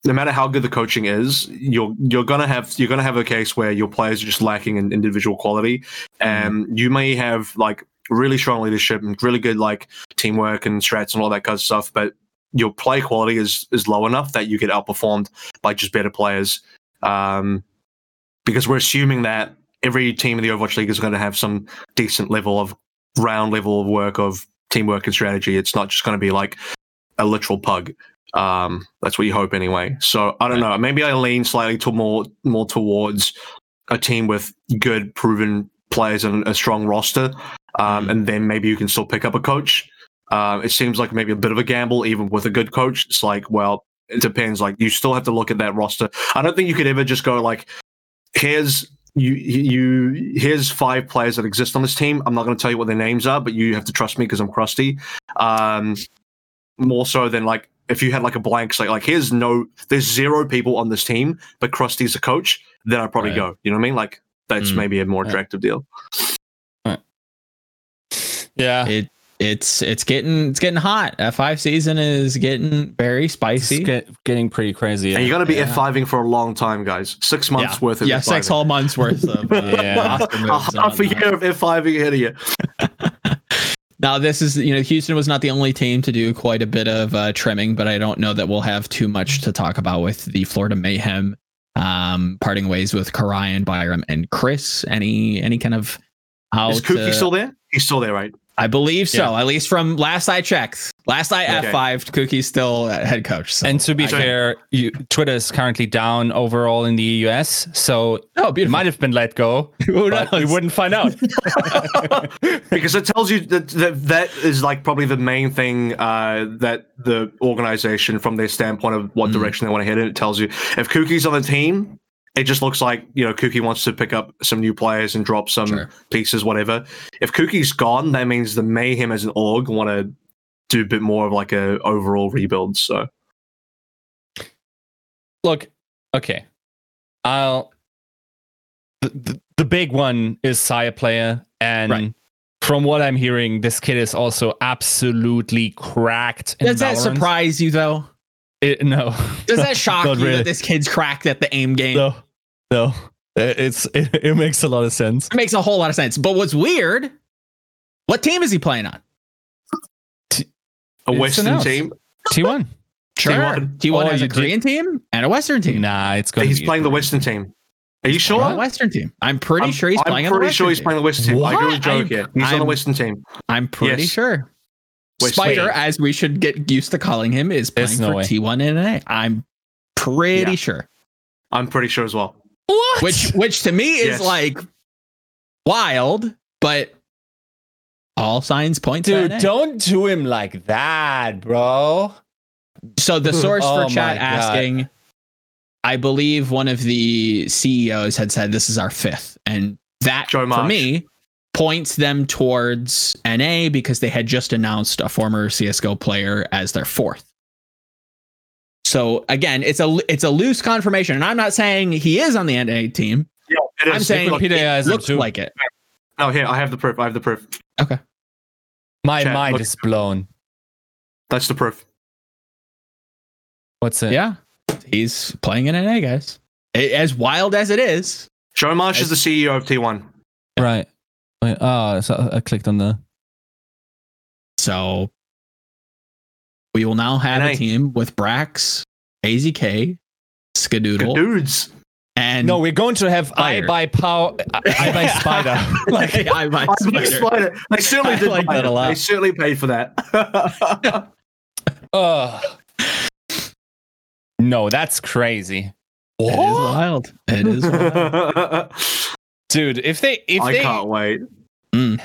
no matter how good the coaching is, you're you're gonna have you're gonna have a case where your players are just lacking in individual quality, and you may have like really strong leadership and really good like teamwork and strats and all that kind of stuff, but your play quality is is low enough that you get outperformed by just better players um, because we're assuming that every team in the Overwatch League is going to have some decent level of round level of work of teamwork and strategy. It's not just going to be like a literal pug. Um, that's what you hope anyway. So I don't know. Maybe I lean slightly to more more towards a team with good proven players and a strong roster, um, and then maybe you can still pick up a coach. Um, it seems like maybe a bit of a gamble, even with a good coach. It's like, well, it depends. Like you still have to look at that roster. I don't think you could ever just go like, here's you you here's five players that exist on this team. I'm not going to tell you what their names are, but you have to trust me because I'm crusty. Um, more so than like if you had like a blank slate, like here's no, there's zero people on this team, but Crusty's a coach. Then I'd probably Right. go. You know what I mean? Like that's Mm. maybe a more Yeah. attractive deal. Yeah. It it's it's getting it's getting hot. F5 season is getting very It's spicy. get, getting pretty crazy. And you're going to be Yeah. F5ing for a long time, guys. Six months yeah, worth of yeah, F5ing. six whole months worth of uh, *laughs* Yeah. roster a moves half a that. year of F5ing ahead of you. *laughs* Now, this is, you know, Houston was not the only team to do quite a bit of uh, trimming, but I don't know that we'll have too much to talk about with the Florida Mayhem um, parting ways with Karian, Byrem, and Chris. Any any kind of how Is Kooky to- still there? He's still there, right? I believe so. Yeah. At least from last I checked. Last I Okay. F5, Cookie's still head coach. So and to be I- fair, you, Twitter is currently down overall in the US, so oh, it might have been let go, *laughs* Who but we wouldn't find out. *laughs* because it tells you that, that that is like probably the main thing uh, that the organization, from their standpoint of what Mm. direction they want to head in, it tells you if Kookie's on the team, it just looks like you know Kookie wants to pick up some new players and drop some Sure. pieces, whatever. If Kookie's gone, that means the Mayhem as an org want to do a bit more of like a overall rebuild. So Look, okay, I'll. The, the, the big one is Sayaplayer, and Right. from what I'm hearing, this kid is also absolutely cracked. In Does that surprise you, though? It, no. Does that *laughs* shock you really. that this kid's cracked at the aim game? No, no. It's *laughs* it, it makes a lot of sense. It makes a whole lot of sense. But what's weird, what team is he playing on? a It's Western team, T1. *laughs* Sure. T1. T1 Oh, has a you did- Korean team and a Western team. Nah, it's going. he's playing the Western team. Are you sure? On the Western team. I'm pretty I'm, sure he's I'm playing on the pretty Western sure he's team. playing the Western team. I agree with What? Joe I'm- here. He's on the Western team. I'm pretty Yes. sure. West- Spider, wait. as we should get used to calling him, is playing There's no for way. T1 NA. I'm pretty Yeah. sure. I'm pretty sure as well. What? Which which to me is Yes. like wild, but all signs point to dude, don't do him like that, bro. So the *laughs* source Oh for chat my God. asking, I believe one of the CEOs had said this is our fifth, and that Joe for Marsh. me points them towards NA because they had just announced a former CS:GO player as their fourth. So again, it's a it's a loose confirmation, and I'm not saying he is on the NA team. Yeah, it I'm saying Wikipedia it looks too. like it. No, here I have the proof. I have the proof. Okay. My Chat, mind look- is blown. That's the proof. What's it? Yeah, he's playing in NA, guys. A- As wild as it is, Joe Marsh is the CEO of T1. Right. Wait, oh, so I clicked on the. so we will now have NA. a team with Brax, AZK, Skadoodle, Dudes. and No, we're going to have I Fire. buy power. I buy *laughs* spider. like I buy I Spider. Spider. They certainly I did like that a lot. They certainly paid for that. Ugh. *laughs* No, that's crazy, It is wild. It is wild. *laughs* dude. If they, if I they, can't wait. Mm.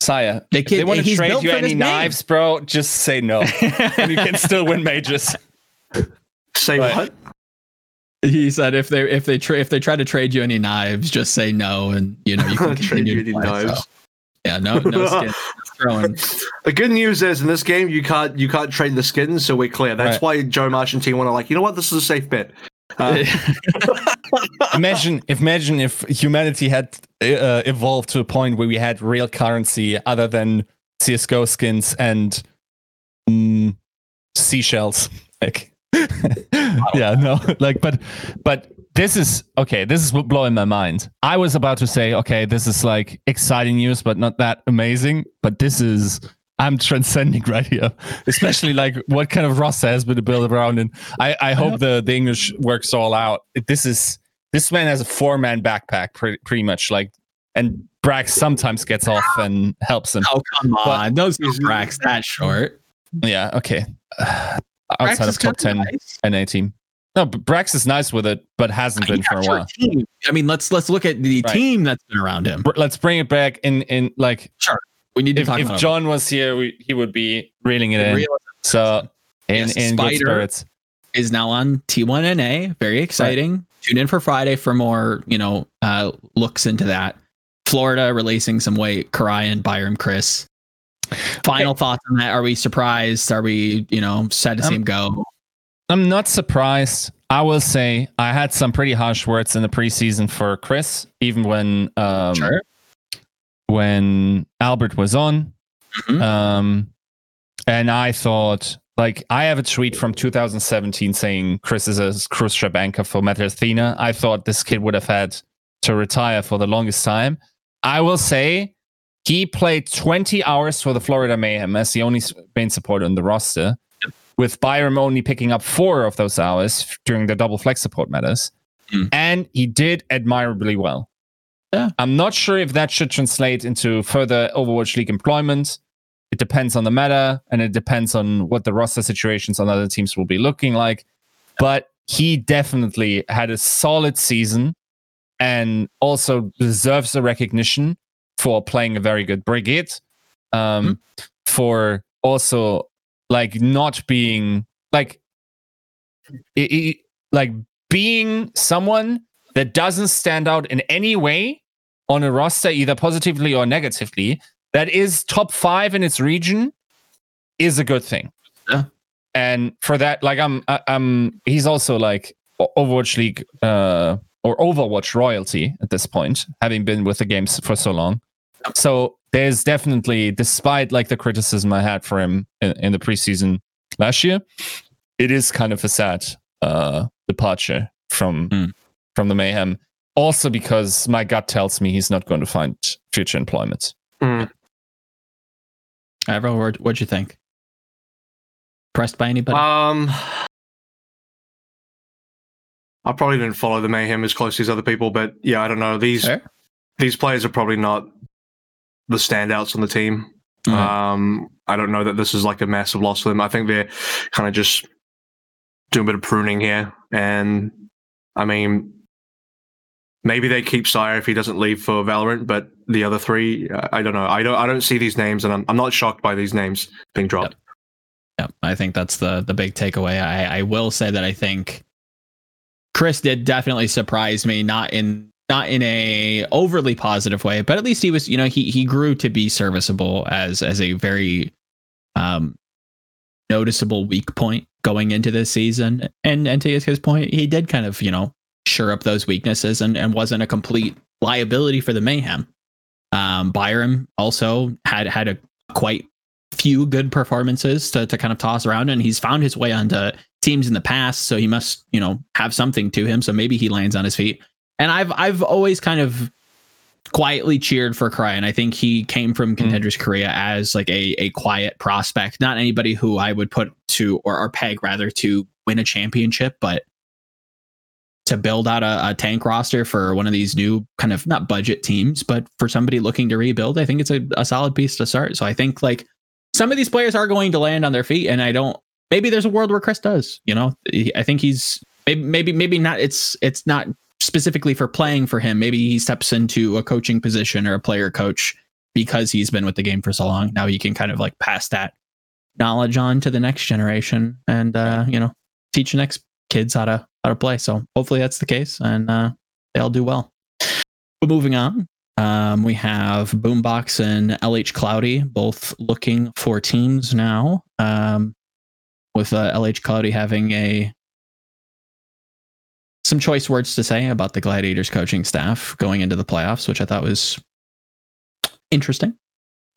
Sire, They if they want to trade you any this name. knives, bro, just say no, *laughs* and you can still win majors. Say Right. what? He said if they if they tra- if they try to trade you any knives, just say no, and you know you can *laughs* Trade continue you to any play, so. Yeah, no no *laughs* skin. The good news is in this game you can't you can't trade the skins, so we're clear. That's why Joe Marsh and T1 are like, you know what, this is a safe bet. Uh, *laughs* imagine, imagine if humanity had uh, evolved to a point where we had real currency other than CS:GO skins and mm, seashells. Like, *laughs* yeah, no, *laughs* like, but, but this is okay. This is blowing my mind. I was about to say, okay, this is like exciting news, but not that amazing. But this is. I'm transcending right here, especially like what kind of roster has been built around, and I, I hope the, the English works all out. This is this man has a four man backpack, pretty, pretty much like, and Brax sometimes gets off and helps him. Oh come But- on, those Brax that short. Yeah, okay. *sighs* Brax Outside is of top ten nice. NA team. No, but Brax is nice with it, but hasn't been for a while. team. I mean, let's let's look at the Right. team that's been around him. Br- Let's bring it back in in like We need to if, talk if about John was here, we, he would be reeling it in. Real- So in Yes, in good spirits. is now on T1 NA. Very exciting. Tune in for Friday for more, you know, uh, looks into that. Florida releasing some weight. Karai and Byrem Chris. Final thoughts on that? Are we surprised? Are we, you know, sad to see him go? I'm not surprised. I will say I had some pretty harsh words in the preseason for Chris, even when um, Sure. When Albert was on. Mhm. Um, and I thought, like, I have a tweet from 2017 saying Chris is a cruise ship anchor for Meta Athena. I thought this kid would have had to retire for the longest time. I will say he played 20 hours for the Florida Mayhem as the only main supporter on the roster, with Byrem only picking up four of those hours during the double flex support matters. Mm. And he did admirably well. Yeah. I'm not sure if that should translate into further Overwatch League employment. It depends on the meta and it depends on what the roster situations on other teams will be looking like. But he definitely had a solid season and also deserves a recognition for playing a very good brigade. Um, For also like not being like i- i- like being someone that doesn't stand out in any way on a roster, either positively or negatively, that is top five in its region, is a good thing. Yeah. And for that, like I'm, I'm, he's also like Overwatch League uh, or Overwatch royalty at this point, having been with the games for so long. So there's definitely, despite like the criticism I had for him in, in the preseason last year, it is kind of a sad uh, departure from Mm. From the mayhem. Also because my gut tells me he's not going to find future employment. Mm. Avro, what, what'd you think? Pressed by anybody? Um, I probably didn't follow the mayhem as closely as other people, but yeah, I don't know. These Fair. these players are probably not the standouts on the team. Mhm. Um, I don't know that this is like a massive loss for them. I think they're kind of just doing a bit of pruning here, and I mean, maybe they keep Sire if he doesn't leave for Valorant, but the other three, I don't know. I don't I don't see these names, and I'm I'm not shocked by these names being dropped. Yeah, I think that's the the big takeaway. I, I will say that I think Chris did definitely surprise me, not in not in a overly positive way, but at least he was, you know, he he grew to be serviceable as as a very um noticeable weak point going into this season. And and to his point, he did kind of, you know, shore up those weaknesses and, and wasn't a complete liability for the mayhem. Um Byrem also had had a quite few good performances to, to kind of toss around and he's found his way onto teams in the past, so he must, you know, have something to him. So maybe he lands on his feet. And I've I've always kind of quietly cheered for Cry, and I think he came from Contenders Korea as like a a quiet prospect, not anybody who I would put to or, or peg rather to win a championship, but to build out a, a tank roster for one of these new kind of not budget teams, but for somebody looking to rebuild, I think it's a, a solid piece to start. So I think like some of these players are going to land on their feet, and I don't. Maybe there's a world where Chris does. You know, I think he's maybe maybe maybe not. It's it's not specifically for playing for him. Maybe he steps into a coaching position or a player coach because he's been with the game for so long. Now he can kind of like pass that knowledge on to the next generation and uh, you know teach next kids how to how to play. So hopefully that's the case and uh, they'll do well. But moving on, um, we have Boombox and LH Cloudy both looking for teams now. Um, with uh, LH Cloudy having a some choice words to say about the Gladiators coaching staff going into the playoffs, which I thought was interesting.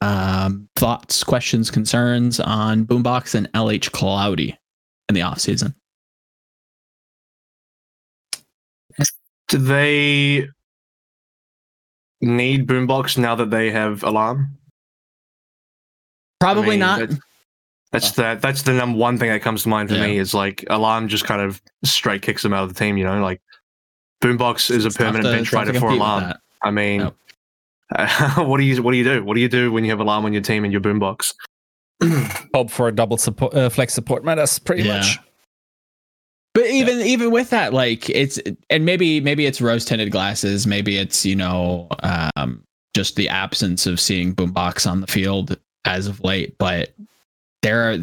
Um, thoughts, questions, concerns on Boombox and LH Cloudy in the offseason. Do they need Boombox now that they have Alarm? Probably I mean, not. that- That's the that's the number one thing that comes to mind for Yeah. me is like Alarm just kind of straight kicks them out of the team. You know, like Boombox is a It's tough permanent to- bench tough fighter for compete with Alarm. I mean, Yep. *laughs* what do you what do you do? What do you do when you have Alarm on your team and your Boombox? *clears throat* Hope for a double support, uh, flex support matters pretty Yeah. much. But even even with that, like it's and maybe maybe it's rose tinted glasses, maybe it's you know um, just the absence of seeing Boombox on the field as of late. But there are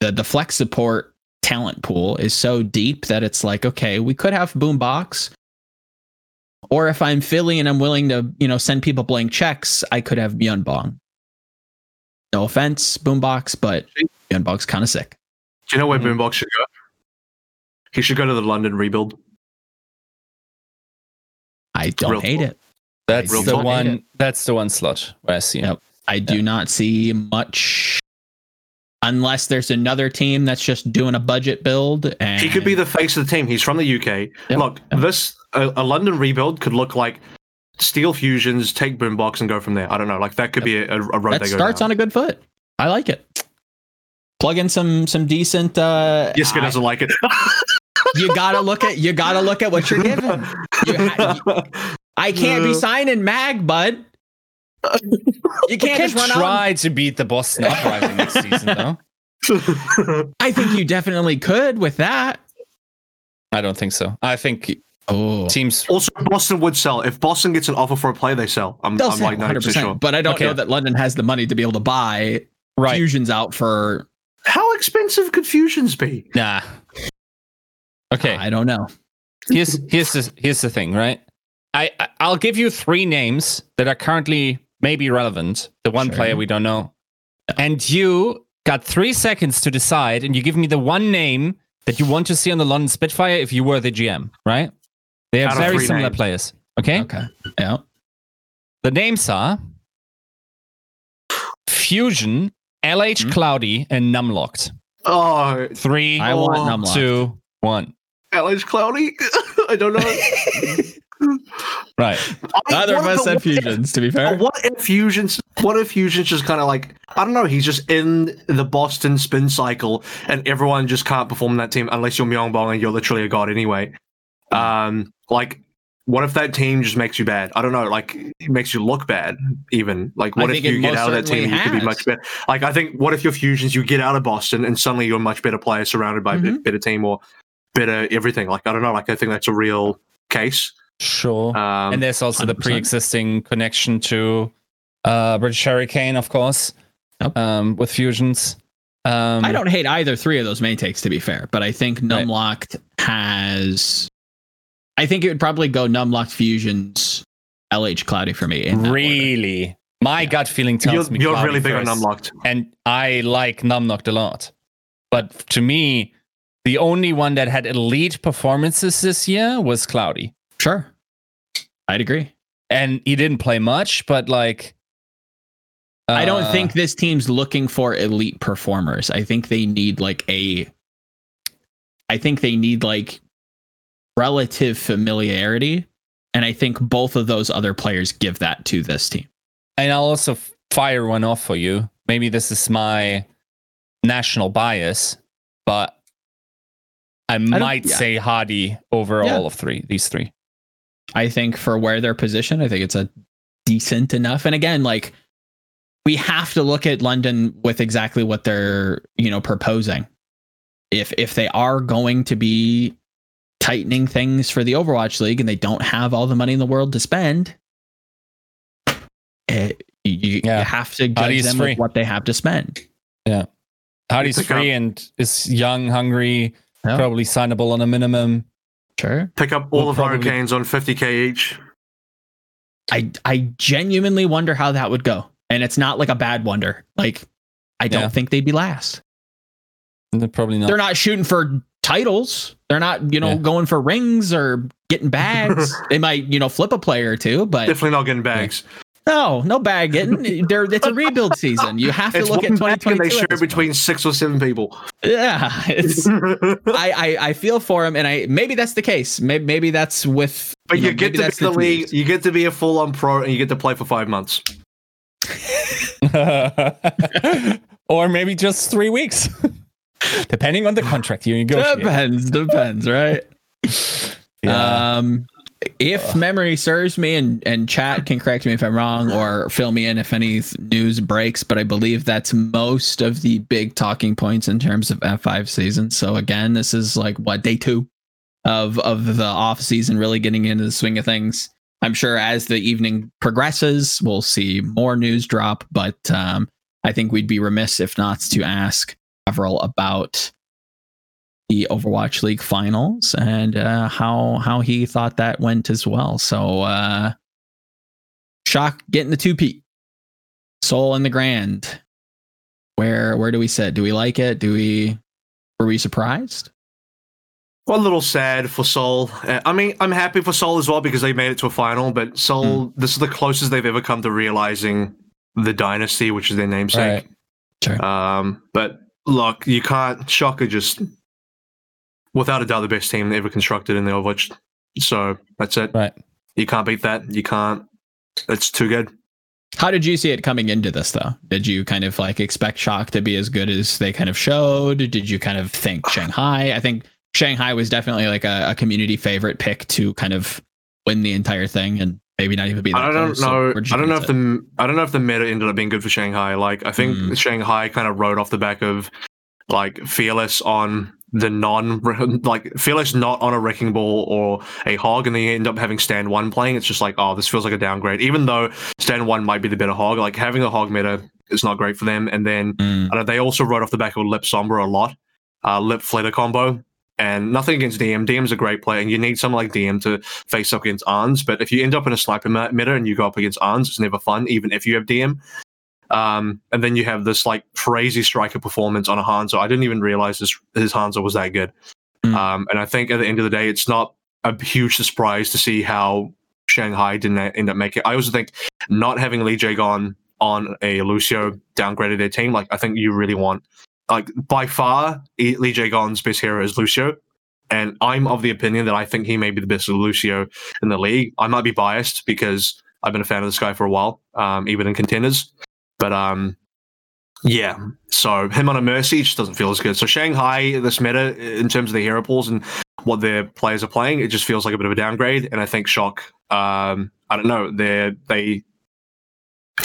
the the flex support talent pool is so deep that it's like okay, we could have Boombox, or if I'm Philly and I'm willing to you know send people blank checks, I could have Bong. No offense, Boombox, but Bong's kind of sick. Do you know where Mhm. Boombox should go? He should go to the London rebuild. I don't Real hate talk. it. That's Real the talk. one. That's the one slot where I see him. Yep. I do not see much unless there's another team that's just doing a budget build. And He could be the face of the team. He's from the UK. Yep, Look, yep. this a, a London rebuild could look like Steel Fusions, take Boombox, and go from there. I don't know. Like that could be a, a road that they go starts down. on a good foot. I like it. Plug in some some decent. Uh, Yiska I- doesn't like it. *laughs* you gotta look at you gotta look at what you're given. You ha- *laughs* I can't be signing Mag, bud. You You can't can just run out. try to beat the Boston Uprising next season, though. *laughs* I think you definitely could with that. I don't think so. I think Oh, teams. also, Boston would sell if Boston gets an offer for a play. They sell. I'm, they'll I'm say like 100. 90 percent sure. But I don't Okay. know that London has the money to be able to buy Right. fusions out for. How expensive could Fusions be? Nah. Okay. I don't know. *laughs* here's here's the here's the thing, right? I I- I'll give you three names that are currently maybe relevant. The one Sure. player we don't know, and you got three seconds to decide, and you give me the one name that you want to see on the London Spitfire if you were the GM, right? They have Out of very similar names. players. Okay, Okay. Yeah. the names are Fusion, LH Hmm? Cloudy, and Numlocked. Oh, Three, I want Oh, Numlock. two, one. LH Cloudy. *laughs* I don't know. *laughs* Right. Neither of us said what if- fusions, to be fair. What if Fusions? What if Fusions just kind of like I don't know? He's just in the Boston spin cycle, and everyone just can't perform that team unless you're Myeongbong and you're literally a god anyway. Um, like, what if that team just makes you bad? I don't know. Like, it makes you look bad. Even like, what if you get out of that team and you could be much better? Like, I think what if your Fusions you get out of Boston and suddenly you're a much better player surrounded by a bit- Mhm. better team or better everything? Like, I don't know. Like, I think that's a real case. Sure. Um, and there's also the 100%. pre-existing connection to uh British Hurricane, of course, Yep. um, with fusions. Um, I don't hate either three of those main takes, to be fair, but I think Right. Numlocked has. I think it would probably go Numlocked Fusions, LH Cloudy for me. in that order. really. My gut feeling tells you're me you're Cloudy really big first, on Numlocked, and I like Numlocked a lot. But to me, the only one that had elite performances this year was Cloudy, Sure. I'd agree. and he didn't play much, but like. I don't uh, think this team's looking for elite performers. I think they need like a I think they need like relative familiarity. And I think both of those other players give that to this team. And I'll also fire one off for you. Maybe this is my national bias, but I might yeah. say Hardy over Yeah. all of three, these three. I think for where they're positioned, I think it's a decent enough. And again, like we have to look at London with exactly what they're, you know, proposing. If if they are going to be tightening things for the Overwatch League and they don't have all the money in the world to spend, eh, it, you, Yeah. you have to judge Hardy's them free. with what they have to spend. Hardy's Pick free and is young, hungry, Yeah. probably signable on a minimum. Sure. Pick up all We'll of probably- Hurricanes on 50k each. I I genuinely wonder how that would go. And it's not like a bad wonder. Like I don't Yeah. think they'd be last. They're probably not. they're not shooting for titles. They're not, you know, Yeah. going for rings or getting bags. *laughs* they might, you know, flip a player or two, but Definitely not getting bags. No, no bag getting. They're, it's a rebuild season. You have to It's look at and 2022. they share between six or seven people. Yeah, it's. *laughs* I, I I feel for him, and I maybe that's the case. Maybe maybe that's with. But you, know, get to be the league, you get to be a full on pro, and you get to play for five months. *laughs* or maybe just three weeks, *laughs* depending on the contract you negotiate. Depends, depends, right? Yeah. Um, if memory serves me, and and chat can correct me if I'm wrong, or fill me in if any news breaks. But I believe that's most of the big talking points in terms of F5 season. So again, this is like what day two of of the off season, really getting into the swing of things. I'm sure as the evening progresses, we'll see more news drop. But um, I think we'd be remiss if not to ask Avril about the Overwatch League finals and uh, how how he thought that went as well. So uh shock getting the two P. Seoul in the Grand. Where where do we sit? Do we like it? Do we were we surprised? Well, a little sad for Seoul. Uh, I mean, I'm happy for Seoul as well because they made it to a final. But Seoul, this is the closest they've ever come to realizing the dynasty, which is their namesake. Right. Sure. Um, but look, you can't. Shocker just, without a doubt, the best team ever constructed in the Overwatch. So that's it. Right. You can't beat that. You can't. It's too good. How did you see it coming into this though? Did you kind of like expect Shock to be as good as they kind of showed? Did you kind of think Shanghai? I think Shanghai was definitely like a, a community favorite pick to kind of win the entire thing and maybe not even be I don't close. Know. where'd I don't know if the I don't know if the meta ended up being good for Shanghai. Like I think Mm. Shanghai kind of rode off the back of like fearless on the non *laughs* like fearless not on a wrecking ball or a hog, and then you end up having Stand1 playing. It's just like oh, this feels like a downgrade. Even though Stand1 might be the better hog, like having a hog meta is not great for them. And then Mm. I know they also rode off the back of Lip Sombra a lot, uh, Lip Fleta combo. And nothing against DM. DM's a great player, and you need someone like DM to face up against ANS. But if you end up in a sniper me- meta and you go up against ANS, it's never fun, even if you have DM. Um, and then you have this like crazy striker performance on a Hanzo. I didn't even realize his, his Hanzo was that good. Mm. Um, and I think at the end of the day, it's not a huge surprise to see how Shanghai didn't end up making. I also think not having Lee Jae Gon on a Lucio downgraded their team. Like I think you really want like by far Lee Jae Gon's best hero is Lucio. And I'm of the opinion that I think he may be the best Lucio in the league. I might be biased because I've been a fan of this guy for a while, um, even in contenders. But um, yeah, so him on a Mercy just doesn't feel as good. So Shanghai, this meta in terms of the hero pools and what their players are playing, it just feels like a bit of a downgrade. And I think Shock, um, I don't know, they they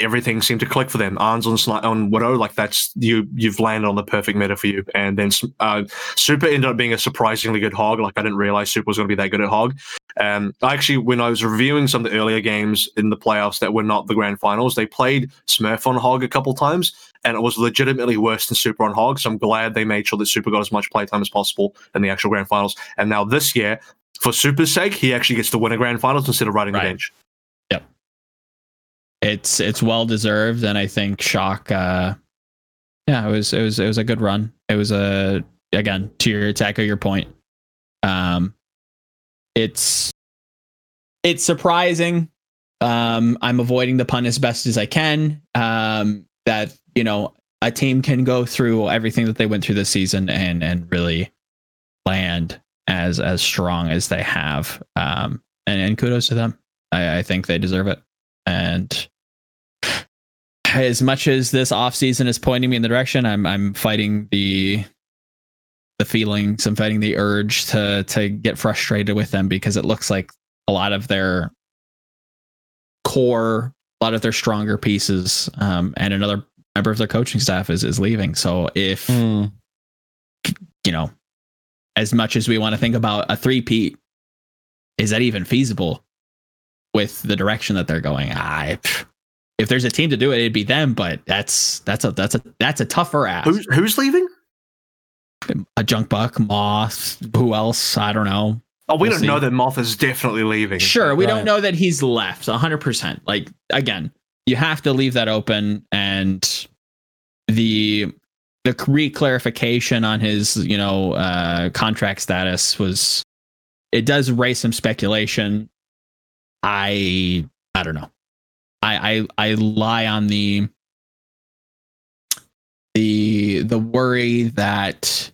everything seemed to click for them. ANS on Sli- on Widow, like that's you you've landed on the perfect meta for you. And then uh, Super ended up being a surprisingly good hog. Like I didn't realize Super was going to be that good at hog. Um, actually, when I was reviewing some of the earlier games in the playoffs that were not the grand finals, they played Smurf on hog a couple times, and it was legitimately worse than Super on hog. So I'm glad they made sure that Super got as much playtime as possible in the actual grand finals. And now this year, for Super's sake, he actually gets to win a grand finals instead of riding Right. the bench. It's it's well deserved and i think shock uh yeah it was it was it was a good run it was a again to your to echo your point um it's it's surprising um i'm avoiding the pun as best as i can um that you know a team can go through everything that they went through this season and and really land as as strong as they have. Um, and, and kudos to them. I, I think they deserve it. And as much as this offseason is pointing me in the direction, I'm I'm fighting the the feelings, I'm fighting the urge to to get frustrated with them because it looks like a lot of their core, a lot of their stronger pieces, um, and another member of their coaching staff is is leaving. So if Hmm. you know, as much as we want to think about a three-peat, is that even feasible with the direction that they're going? I if there's a team to do it, it'd be them, but that's that's a that's a that's a tougher ask. Who's who's leaving? a Junkbuck, moth, who else? I don't know. Oh, we We'll don't see. know that Moth is definitely leaving. Sure, we Right. don't know that he's left 100%. Like again, you have to leave that open and the the reclarification on his, you know, uh contract status was it does raise some speculation. I I don't know. I I I lie on the the the worry that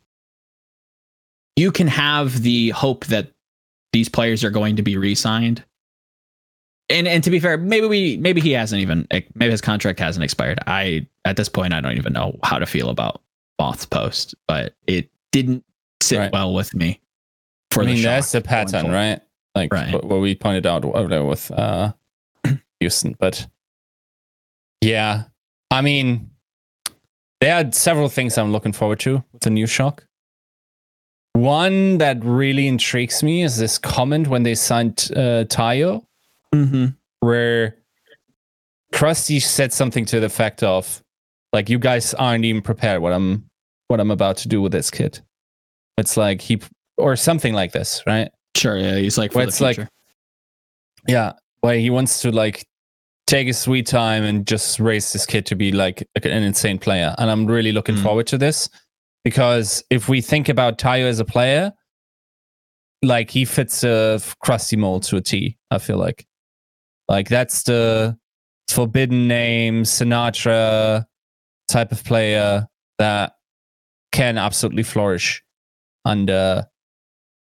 you can have the hope that these players are going to be re-signed. And and to be fair, maybe we maybe he hasn't even maybe his contract hasn't expired. I at this point I don't even know how to feel about Moth's post, but it didn't sit Right. well with me. For I mean, the that's the pattern, right? Like Right. what, what we pointed out over there with uh, Houston. But yeah, I mean, there are several things I'm looking forward to with the new shock. One that really intrigues me is this comment when they signed uh, Tayo, Mhm. where Crusty said something to the effect of, like, you guys aren't even prepared what I'm what I'm about to do with this kid. It's like he or something like this, right? Sure, yeah, he's like the it's like- Yeah, where he wants to like take his sweet time and just raise this kid to be like an insane player. And I'm really looking Mm. forward to this because if we think about Tayo as a player, like he fits a crusty mold to a T. I feel like, like that's the forbidden name Sinatra type of player that can absolutely flourish under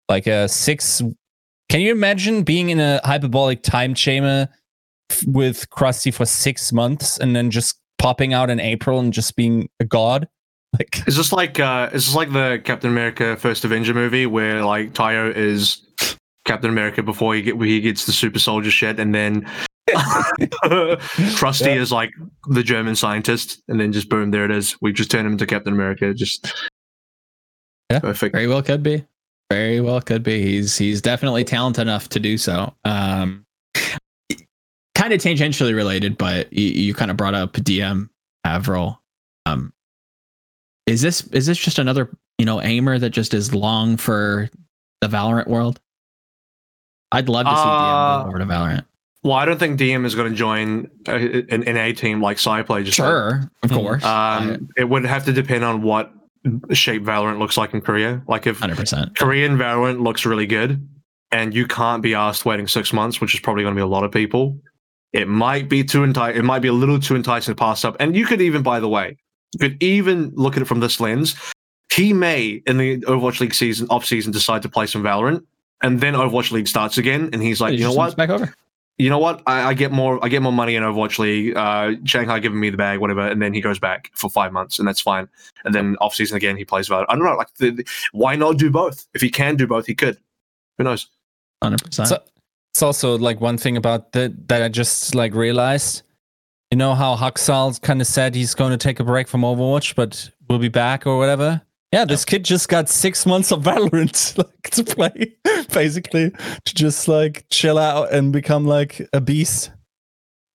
like a six can you imagine being in a hyperbolic time chamber f- with Crusty for six months and then just popping out in April and just being a god? *laughs* Like, Is this like uh is this like the Captain America First Avenger movie where like Tayo is Captain America before he get where he gets the super soldier shit and then *laughs* Crusty Yeah. is like the German scientist and then just boom there it is. We just turn him into Captain America. Just Yeah. perfect. Very well could be. Very well could be. He's he's definitely talented enough to do so. Um, kind of tangentially related, but you, you kind of brought up DM Avril. Um, is this is this just another you know aimer that just is long for the Valorant world? I'd love to see DM Uh, move over to Valorant. Well, I don't think DM is going to join uh, an, an A team like Cyplay. Just Sure, of Hmm. course, Um, it would have to depend on what shape Valorant looks like in Korea. Like if hundred percent. Korean Valorant looks really good, and you can't be asked waiting six months, which is probably going to be a lot of people. It might be too enti- It might be a little too enticing to pass up. And you could even, by the way, you could even look at it from this lens. He may in the Overwatch League season off season decide to play some Valorant, and then Overwatch League starts again, and he's like, you know what? Back over. You know what? I, I get more. I get more money in Overwatch League. Uh, Shanghai giving me the bag, whatever, and then he goes back for five months, and that's fine. And then off season again, he plays Valorant. I don't know. Like, the, the- why not do both? If he can do both, he could. Who knows? Hundred percent. So- it's also like one thing about that that I just like realized. You know how Haksal kind of said he's going to take a break from Overwatch, but will be back or whatever. Yeah, this kid just got six months of Valorant *laughs* like to play, basically to just like chill out and become like a beast.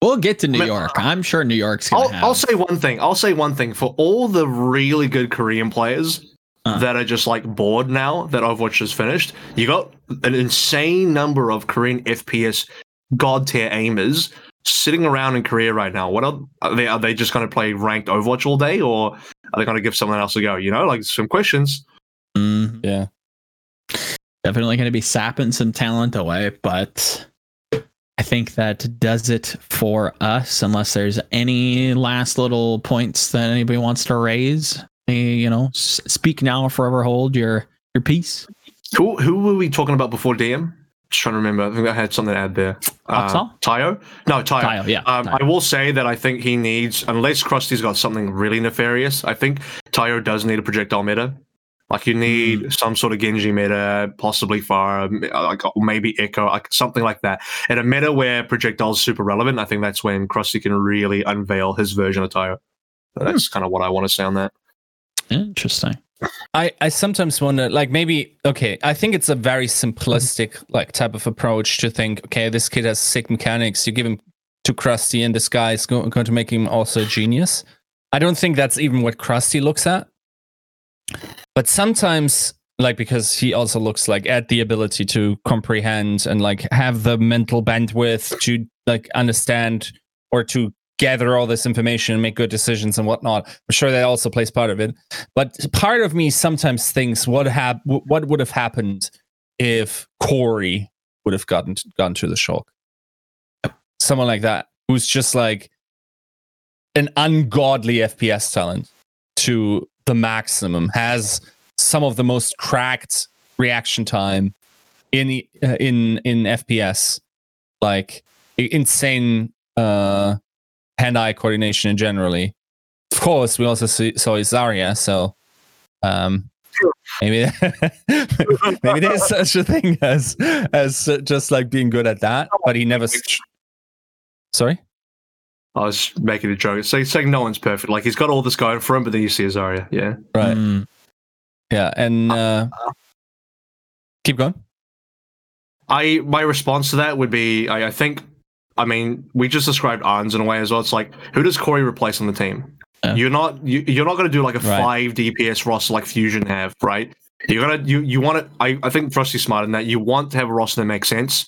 We'll get to New I mean, York. I'm sure New York's gonna I'll, have. I'll say one thing. I'll say one thing for all the really good Korean players Uh. that are just like bored now that Overwatch is finished. You got an insane number of Korean FPS god tier aimers sitting around in Korea right now. What are, are they? Are they just going to play ranked Overwatch all day, or are they going to give someone else a go? You know, like some questions. Mhm. Yeah. definitely going to be sapping some talent away, but I think that does it for us. Unless there's any last little points that anybody wants to raise, you know, speak now or forever hold your your peace. Who who were we talking about before DM? Just trying to remember. I think I had something to add there. Uh, Tayo? No, Tayo. Tayo, yeah, Um, Tayo. I will say that I think he needs, unless Crusty's got something really nefarious, I think Tayo does need a projectile meta. Like you need Hmm. some sort of Genji meta, possibly Fire, like maybe Echo, like something like that. And a meta where projectiles are super relevant, I think that's when Krusty can really unveil his version of Tayo. So Hmm. that's kind of what I want to say on that. Interesting. I, I sometimes wonder, like maybe okay, I think it's a very simplistic mm-hmm. like type of approach to think, okay, this kid has sick mechanics. You give him to Crusty, and this guy is go- going to make him also a genius. I don't think that's even what Crusty looks at. But sometimes, like because he also looks like at the ability to comprehend and like have the mental bandwidth to like understand or to gather all this information and make good decisions and whatnot. I'm sure that also plays part of it. But part of me sometimes thinks what hap- what would have happened if Corey would have gotten gone to the shock. Someone like that who's just like an ungodly FPS talent to the maximum has some of the most cracked reaction time in uh, in in FPS like insane uh hand-eye coordination in generally of course we also see, saw Zarya so um maybe *laughs* maybe there's *laughs* such a thing as as uh, just like being good at that but he never s- sorry I was making a joke. It's like, saying no one's perfect. Like he's got all this going for him, but then you see Azaria. Yeah. right Mm. yeah and uh keep going I my response to that would be I, I think I mean we just described ANS in a way as well. It's like who does Corey replace on the team? Yeah. You're not you, you're not going to do like a Right. five DPS roster like Fusion have, right? You're gonna you you want it. I I think Crusty's smart in that you want to have a roster that makes sense,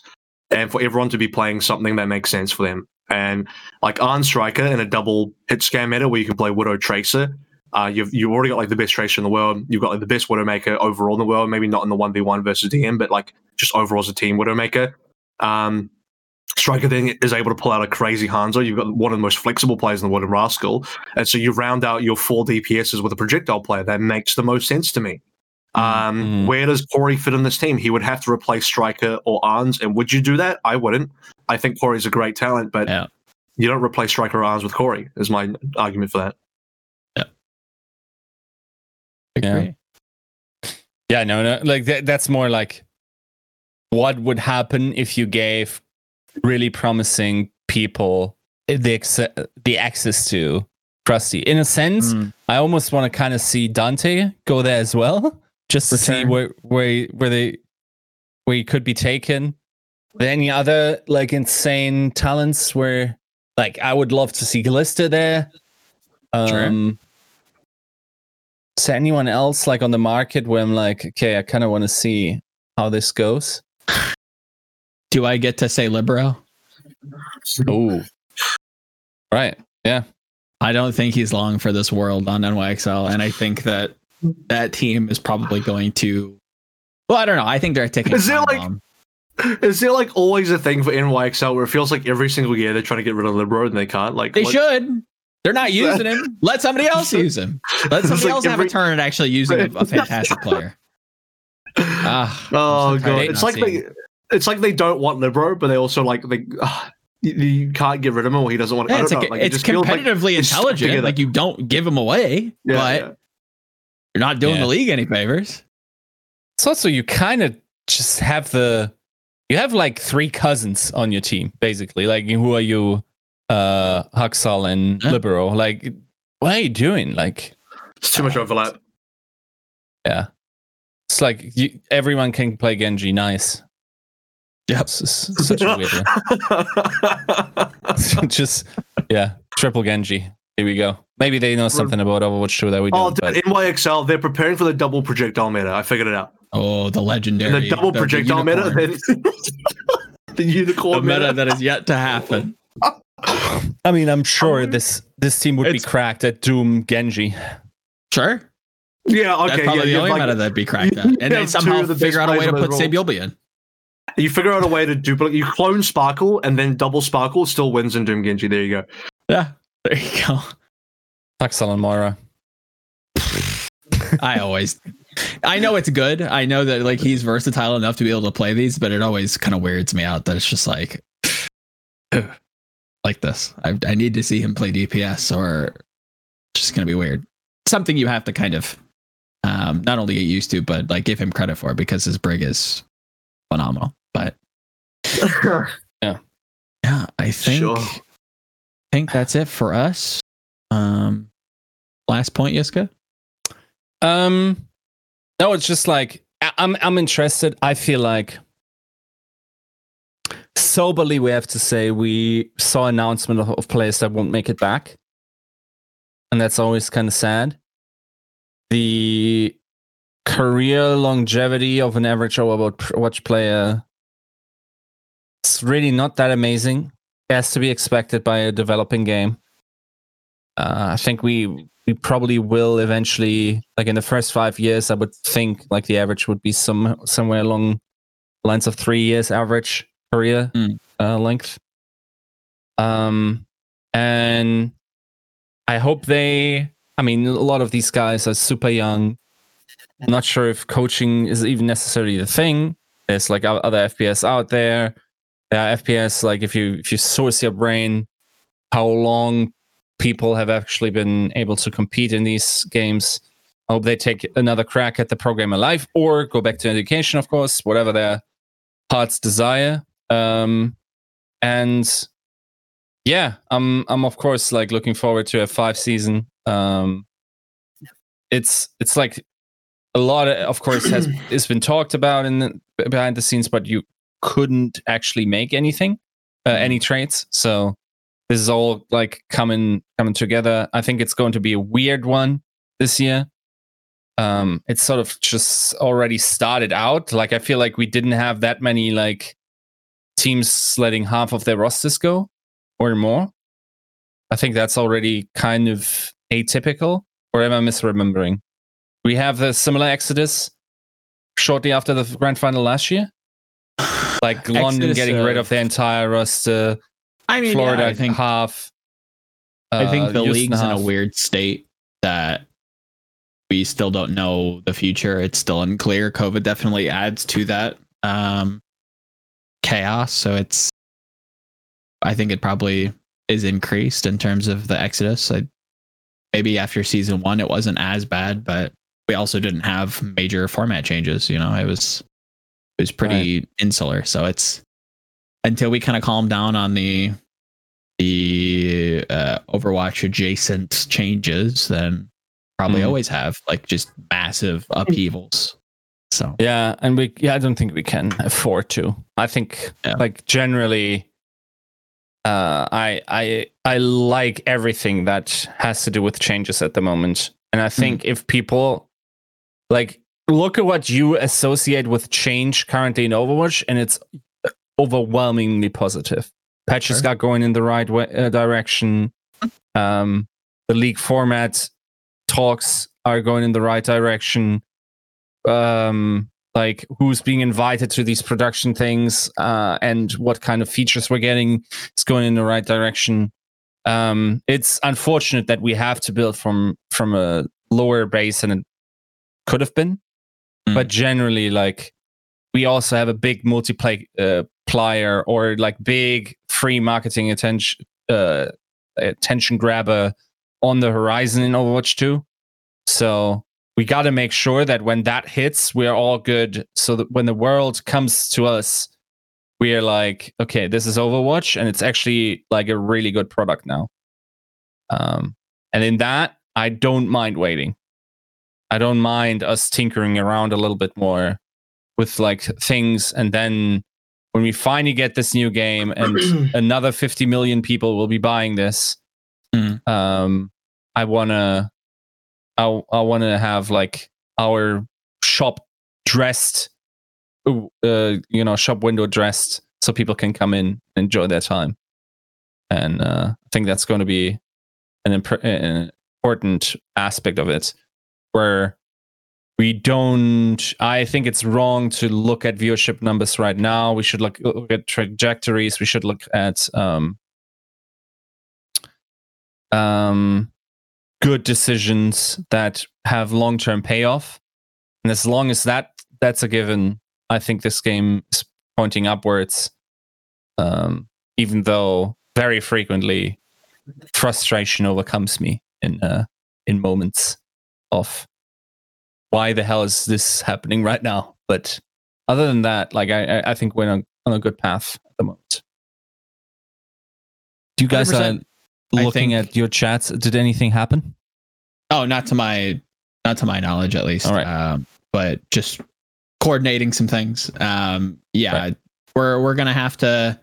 and for everyone to be playing something that makes sense for them. And like Arn Striker in a double hit scan meta where you can play Widow Tracer. Uh, you've you've already got like the best tracer in the world. You've got like the best Widowmaker overall in the world. Maybe not in the one v one versus DM, but like just overall as a team Widowmaker. Um, Striker then is able to pull out a crazy Hanzo. You've got one of the most flexible players in the world in Rascal. And so you round out your four DPSs with a projectile player. That makes the most sense to me. Um, Mm. Where does Corey fit in this team? He would have to replace Striker or ANS. And would you do that? I wouldn't. I think Corey's a great talent, but Yeah. you don't replace Striker or ANS with Corey, is my argument for that. Yeah. Agree. Yeah, no, no, like that, that's more like what would happen if you gave really promising people the acce- the access to Crusty. In a sense, Mm. I almost want to kind of see Danteh go there as well, *laughs* just to see where where where they where he could be taken. Are there any other like insane talents where like I would love to see Glista there. Sure. Um is there anyone else like on the market where I'm like, okay, I kind of want to see how this goes? Do I get to say Libero? Oh, right, yeah. I don't think he's long for this world on NYXL, and I think that that team is probably going to. Well, I don't know. I think they're taking. Is there, like- bomb. Is there like always a thing for NYXL where it feels like every single year they're trying to get rid of Libero and they can't? Like they what- should? They're not *laughs* using him. Let somebody else use him. Let somebody like else have a turn at actually using a, a *laughs* fantastic player. Ah, Oh so god, it's like seeing they, it's like they don't want Libero, but they also like they. Uh, you, you can't get rid of him, or he doesn't want. Yeah, I it's, don't like, know. Like, it it's just feels like- competitively intelligent. Like you don't give him away, Yeah, but yeah. you're not doing Yeah. the league any favors. It's also you kind of just have the you have like three cousins on your team basically. Like who are you? Uh, Haksal and Yeah. Libero. Like, what are you doing? Like, it's too much overlap. yeah, it's like you, everyone can play Genji. Nice. Yep. It's just such a weird. one. *laughs* just yeah, triple Genji. Here we go. Maybe they know something about Overwatch 2 that we oh, don't. dude, but NYXL, they're preparing for the double projectile meta. I figured it out. Oh, the legendary, the double the- the projectile meta. unicorn. then- *laughs* the unicorn the meta meta. that is yet to happen. *laughs* I mean, I'm sure this this team would be cracked at Doom Genji. Sure, Yeah, okay. that's probably yeah, the only like- meta that'd be cracked at, and they somehow the figure out a way to put the world. In. You figure out a way to duplicate. You clone Sparkr and then double Sparkr still wins in Doom Genji. There you go. Yeah, there you go. Haksal and Moira. I always I know it's good. I know that like he's versatile enough to be able to play these, but it always kind of weirds me out that it's just like *sighs* like this. I, I need to see him play DPS or it's just gonna be weird. Something you have to kind of um not only get used to, but like give him credit for because his brig is phenomenal. *laughs* But yeah, I think Sure. I think that's it for us. Um last point, Yiska? Um, no, it's just like I- I'm. I'm interested. I feel like soberly, we have to say we saw announcement of, of players that won't make it back, and that's always kind of sad. The career longevity of an average Overwatch player it's really not that amazing. As to be expected by a developing game. Uh, I think we we probably will eventually, like in the first five years, I would think like the average would be some somewhere along lines of three years average career Mm. uh, length. Um, and I hope they. I mean, a lot of these guys are super young. I'm not sure if coaching is even necessarily the thing. There's like other FPS out there. Are FPS like if you if you source your brain, how long people have actually been able to compete in these games. I hope they take another crack at the program alive or go back to education, of course, whatever their hearts desire. Um, and yeah, I'm I'm of course like looking forward to a five season. Um, it's it's like a lot of, of course has *clears throat* it's been talked about in the, behind the scenes, but you couldn't actually make anything, uh, any trades. So this is all like coming coming together. I think it's going to be a weird one this year. Um, it's sort of just already started out. Like I feel like we didn't have that many like teams letting half of their rosters go or more. I think that's already kind of atypical. Or am I misremembering? We have the similar exodus shortly after the grand final last year. Like London Exodus, getting rid of the entire roster. I mean, Florida yeah, I think half. I think uh, the Houston league's in a weird state that we still don't know the future. It's still unclear. COVID definitely adds to that um, chaos. So it's, I think it probably is increased in terms of the exodus. I, maybe after season one, it wasn't as bad, but we also didn't have major format changes. You know, it was it was pretty insular. So it's until we kind of calm down on the the uh, Overwatch adjacent changes, then probably Mhm. always have like just massive upheavals. So Yeah, and we yeah, I don't think we can afford to. I think Yeah. like generally uh I I I like everything that has to do with changes at the moment. And I think if people like look at what you associate with change currently in Overwatch and it's overwhelmingly positive. Patches Sure. got going in the right way, uh, direction. Um the league format talks are going in the right direction um like who's being invited to these production things uh and what kind of features we're getting is going in the right direction um it's unfortunate that we have to build from from a lower base than it could have been Mm. but generally like we also have a big multiplayer uh, player or like big free marketing attention uh attention grabber on the horizon in overwatch 2 so we got to make sure that when that hits, we're all good. So that when the world comes to us, we're like, okay, this is Overwatch, and it's actually like a really good product now. Um, and in that, I don't mind waiting. I don't mind us tinkering around a little bit more with like things, and then when we finally get this new game, and *clears throat* another 50 million people will be buying this, Mhm. um, I wanna I I want to have like our shop dressed, uh, you know, shop window dressed, so people can come in and enjoy their time. And uh, I think that's going to be an, imp- an important aspect of it, where we don't. I think it's wrong to look at viewership numbers right now. We should look, look at trajectories. We should look at um, um, good decisions that have long term payoff. And as long as that that's a given, I think this game is pointing upwards. Um, even though very frequently frustration overcomes me in uh, in moments of why the hell is this happening right now? But other than that, like I, I think we're on, on a good path at the moment. Do you guys are looking think- at your chats? Did anything happen? Oh, not to my not to my knowledge at least. All right. Um, but just coordinating some things. Um, yeah, Right. we're we're gonna have to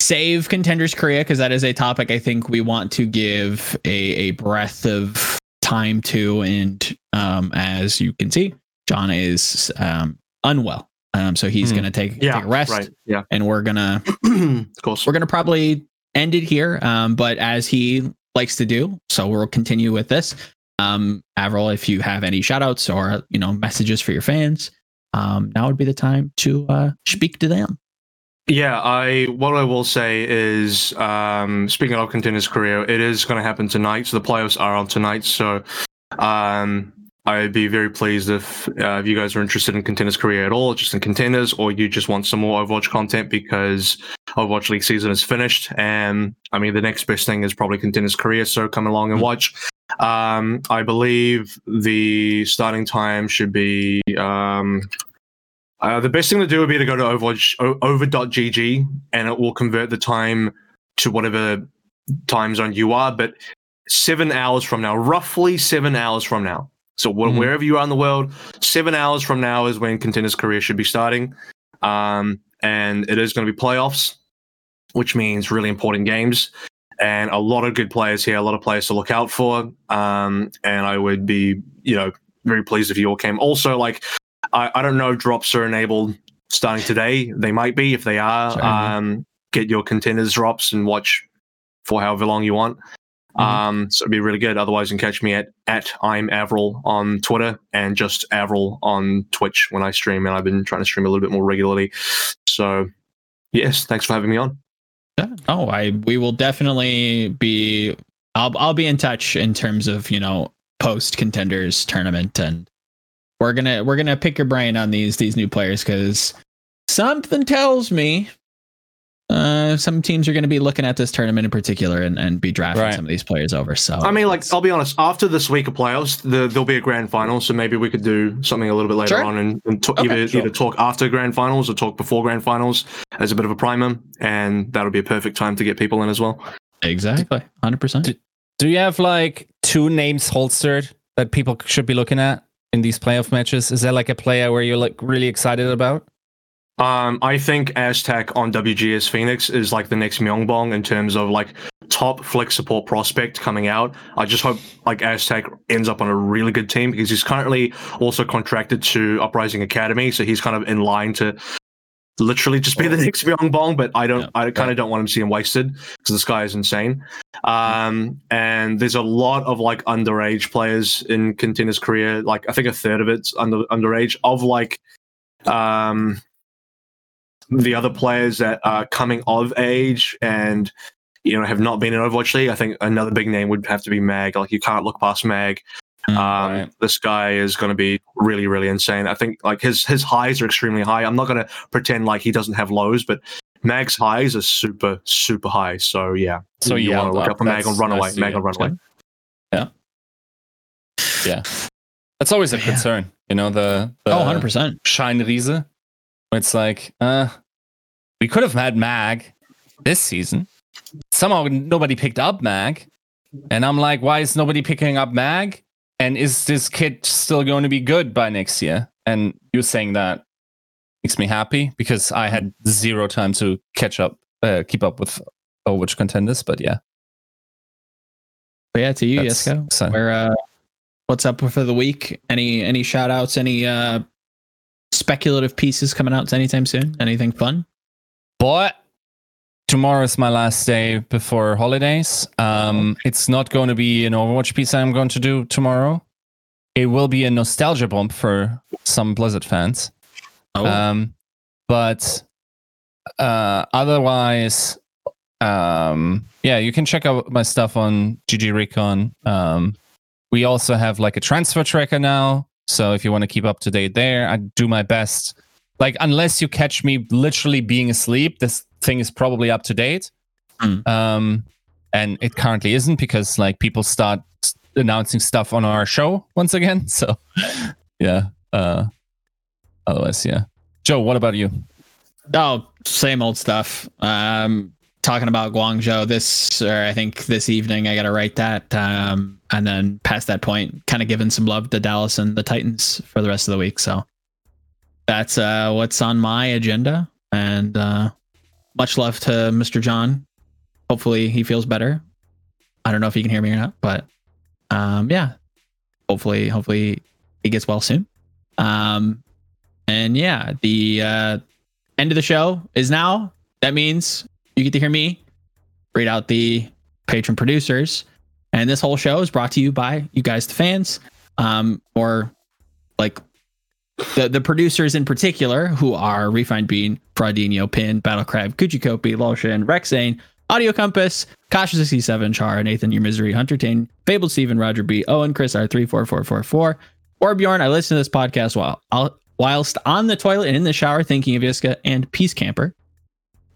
save contenders Korea because that is a topic I think we want to give a a breadth of time to. And um, as you can see, John is um, unwell. Um, so he's Hmm. gonna take, Yeah, take a rest, right. Yeah, and we're gonna *clears throat* of course. we're gonna probably end it here. Um, but as he likes to do, so we'll continue with this. Um, Avril, if you have any shout outs or you know messages for your fans, um, now would be the time to uh, speak to them. Yeah, I what I will say is, um, speaking of contenders Korea, it is going to happen tonight. So the playoffs are on tonight. So um, I'd be very pleased if uh, if you guys are interested in contenders Korea at all, just in contenders, or you just want some more Overwatch content because Overwatch League season is finished. And I mean, the next best thing is probably contenders Korea. So come along and watch. Um, I believe the starting time should be um, uh, the best thing to do would be to go to Overwatch over.gg and it will convert the time to whatever time zone you are. But seven hours from now, roughly seven hours from now. So Mhm. wherever you are in the world, seven hours from now is when Contenders Korea should be starting. Um, and it is going to be playoffs, which means really important games and a lot of good players here, a lot of players to look out for. Um, and I would be, you know, very pleased if you all came. Also, like, I, I don't know if drops are enabled starting today. They might be. If they are, um, get your contenders drops and watch for however long you want. Mhm. Um, so it'd be really good. Otherwise, you can catch me at at I'm Avril on Twitter and just Avril on Twitch when I stream. And I've been trying to stream a little bit more regularly. So, yes, thanks for having me on. Yeah. Oh, I we will definitely be. I'll I'll be in touch in terms of you know post contenders tournament, and we're gonna we're gonna pick your brain on these these new players because something tells me. Uh, some teams are going to be looking at this tournament in particular and, and be drafting Right. some of these players over. So I mean, like, I'll be honest. After this week of playoffs, the, there'll be a grand final, so maybe we could do something a little bit later Sure. on and, and talk, Okay, either sure. either talk after grand finals or talk before grand finals as a bit of a primer, and that'll be a perfect time to get people in as well. exactly, hundred percent. Do you have like two names holstered that people should be looking at in these playoff matches? Is there like a player where you're like really excited about? Um, I think Aztec on WGS Phoenix is like the next Myongbong in terms of like top flick support prospect coming out. I just hope like Aztec ends up on a really good team because he's currently also contracted to Uprising Academy, so he's kind of in line to literally just be the next bong But I don't, Yeah, I kind of don't want him to see him wasted because this guy is insane. Um, and there's a lot of like underage players in Contenders Korea. Like I think a third of it's under underage of like um the other players that are coming of age and you know have not been in Overwatch League. I think another big name would have to be Mag. Like you can't look past Mag. Mm, Um, right. This guy is going to be really, really insane. I think like his his highs are extremely high. I'm not going to pretend like he doesn't have lows, but Mag's highs are super, super high. So yeah, So you want to look up. up for Mag That's- on Runaway. I see Mag on yeah, Runaway. That's always a Yeah. concern, you know, the, the Oh, 100 percent. Shine Riese. It's like, uh, we could have had Mag this season. Somehow nobody picked up Mag. And I'm like, why is nobody picking up Mag? And is this kid still going to be good by next year? And you saying that makes me happy because I had zero time to catch up, uh, keep up with Overwatch contenders. But yeah, But yeah, to you, That's Yiska. exciting. Where uh, what's up for the week? Any any shout outs? Any uh speculative pieces coming out anytime soon? Anything fun? but tomorrow is my last day before holidays. Um, it's not going to be an Overwatch piece I'm going to do tomorrow. It will be a nostalgia bump for some Blizzard fans. Oh, Um, but uh, otherwise, um, yeah, you can check out my stuff on GG Recon. Um, we also have like a transfer tracker now So if you want to keep up to date there, I do my best. Like unless you catch me literally being asleep, this thing is probably up to date. Hmm. Um, and it currently isn't because like people start announcing stuff on our show once again. *laughs* So yeah. Uh, otherwise, yeah. Joe, what about you? Oh, same old stuff. Um, talking about Guangzhou this, or I think this evening, I got to write that. Um, and then past that point, kind of giving some love to Dallas and the Titans for the rest of the week. So that's uh, what's on my agenda. And uh, much love to Mr. John. Hopefully he feels better. I don't know if he can hear me or not, but um, yeah, hopefully, hopefully he gets well soon. Um, and yeah, the uh, end of the show is now. That means you get to hear me read out the patron producers. And this whole show is brought to you by you guys, the fans, um, or like the the producers in particular, who are Refined Bean, Fraudinho, Pin, Battle Crab, Gucci Kopi, Loshin, Rexane, Audio Compass, Kasha67, Char, Nathan, Your Misery, Hunter Tane, Fabled Steven, Roger B, Owen, Chris R34444, or Bjorn. I listen to this podcast while I'll, whilst on the toilet and in the shower thinking of Yiska and Peace Camper.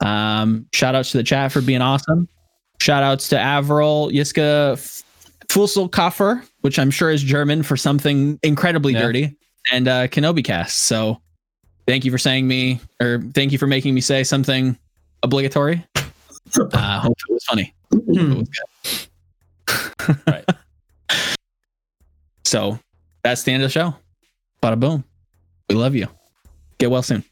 Um, shout outs to the chat for being awesome. Shout outs to Avril, Yiska, Fusselkoffer, which I'm sure is German for something incredibly Yeah. dirty, and uh, Kenobi Cast. So thank you for saying me, or thank you for making me say something obligatory. *laughs* Uh, hope it was funny. *clears throat* It was good. Right. *laughs* So that's the end of the show. Bada boom. We love you. Get well soon.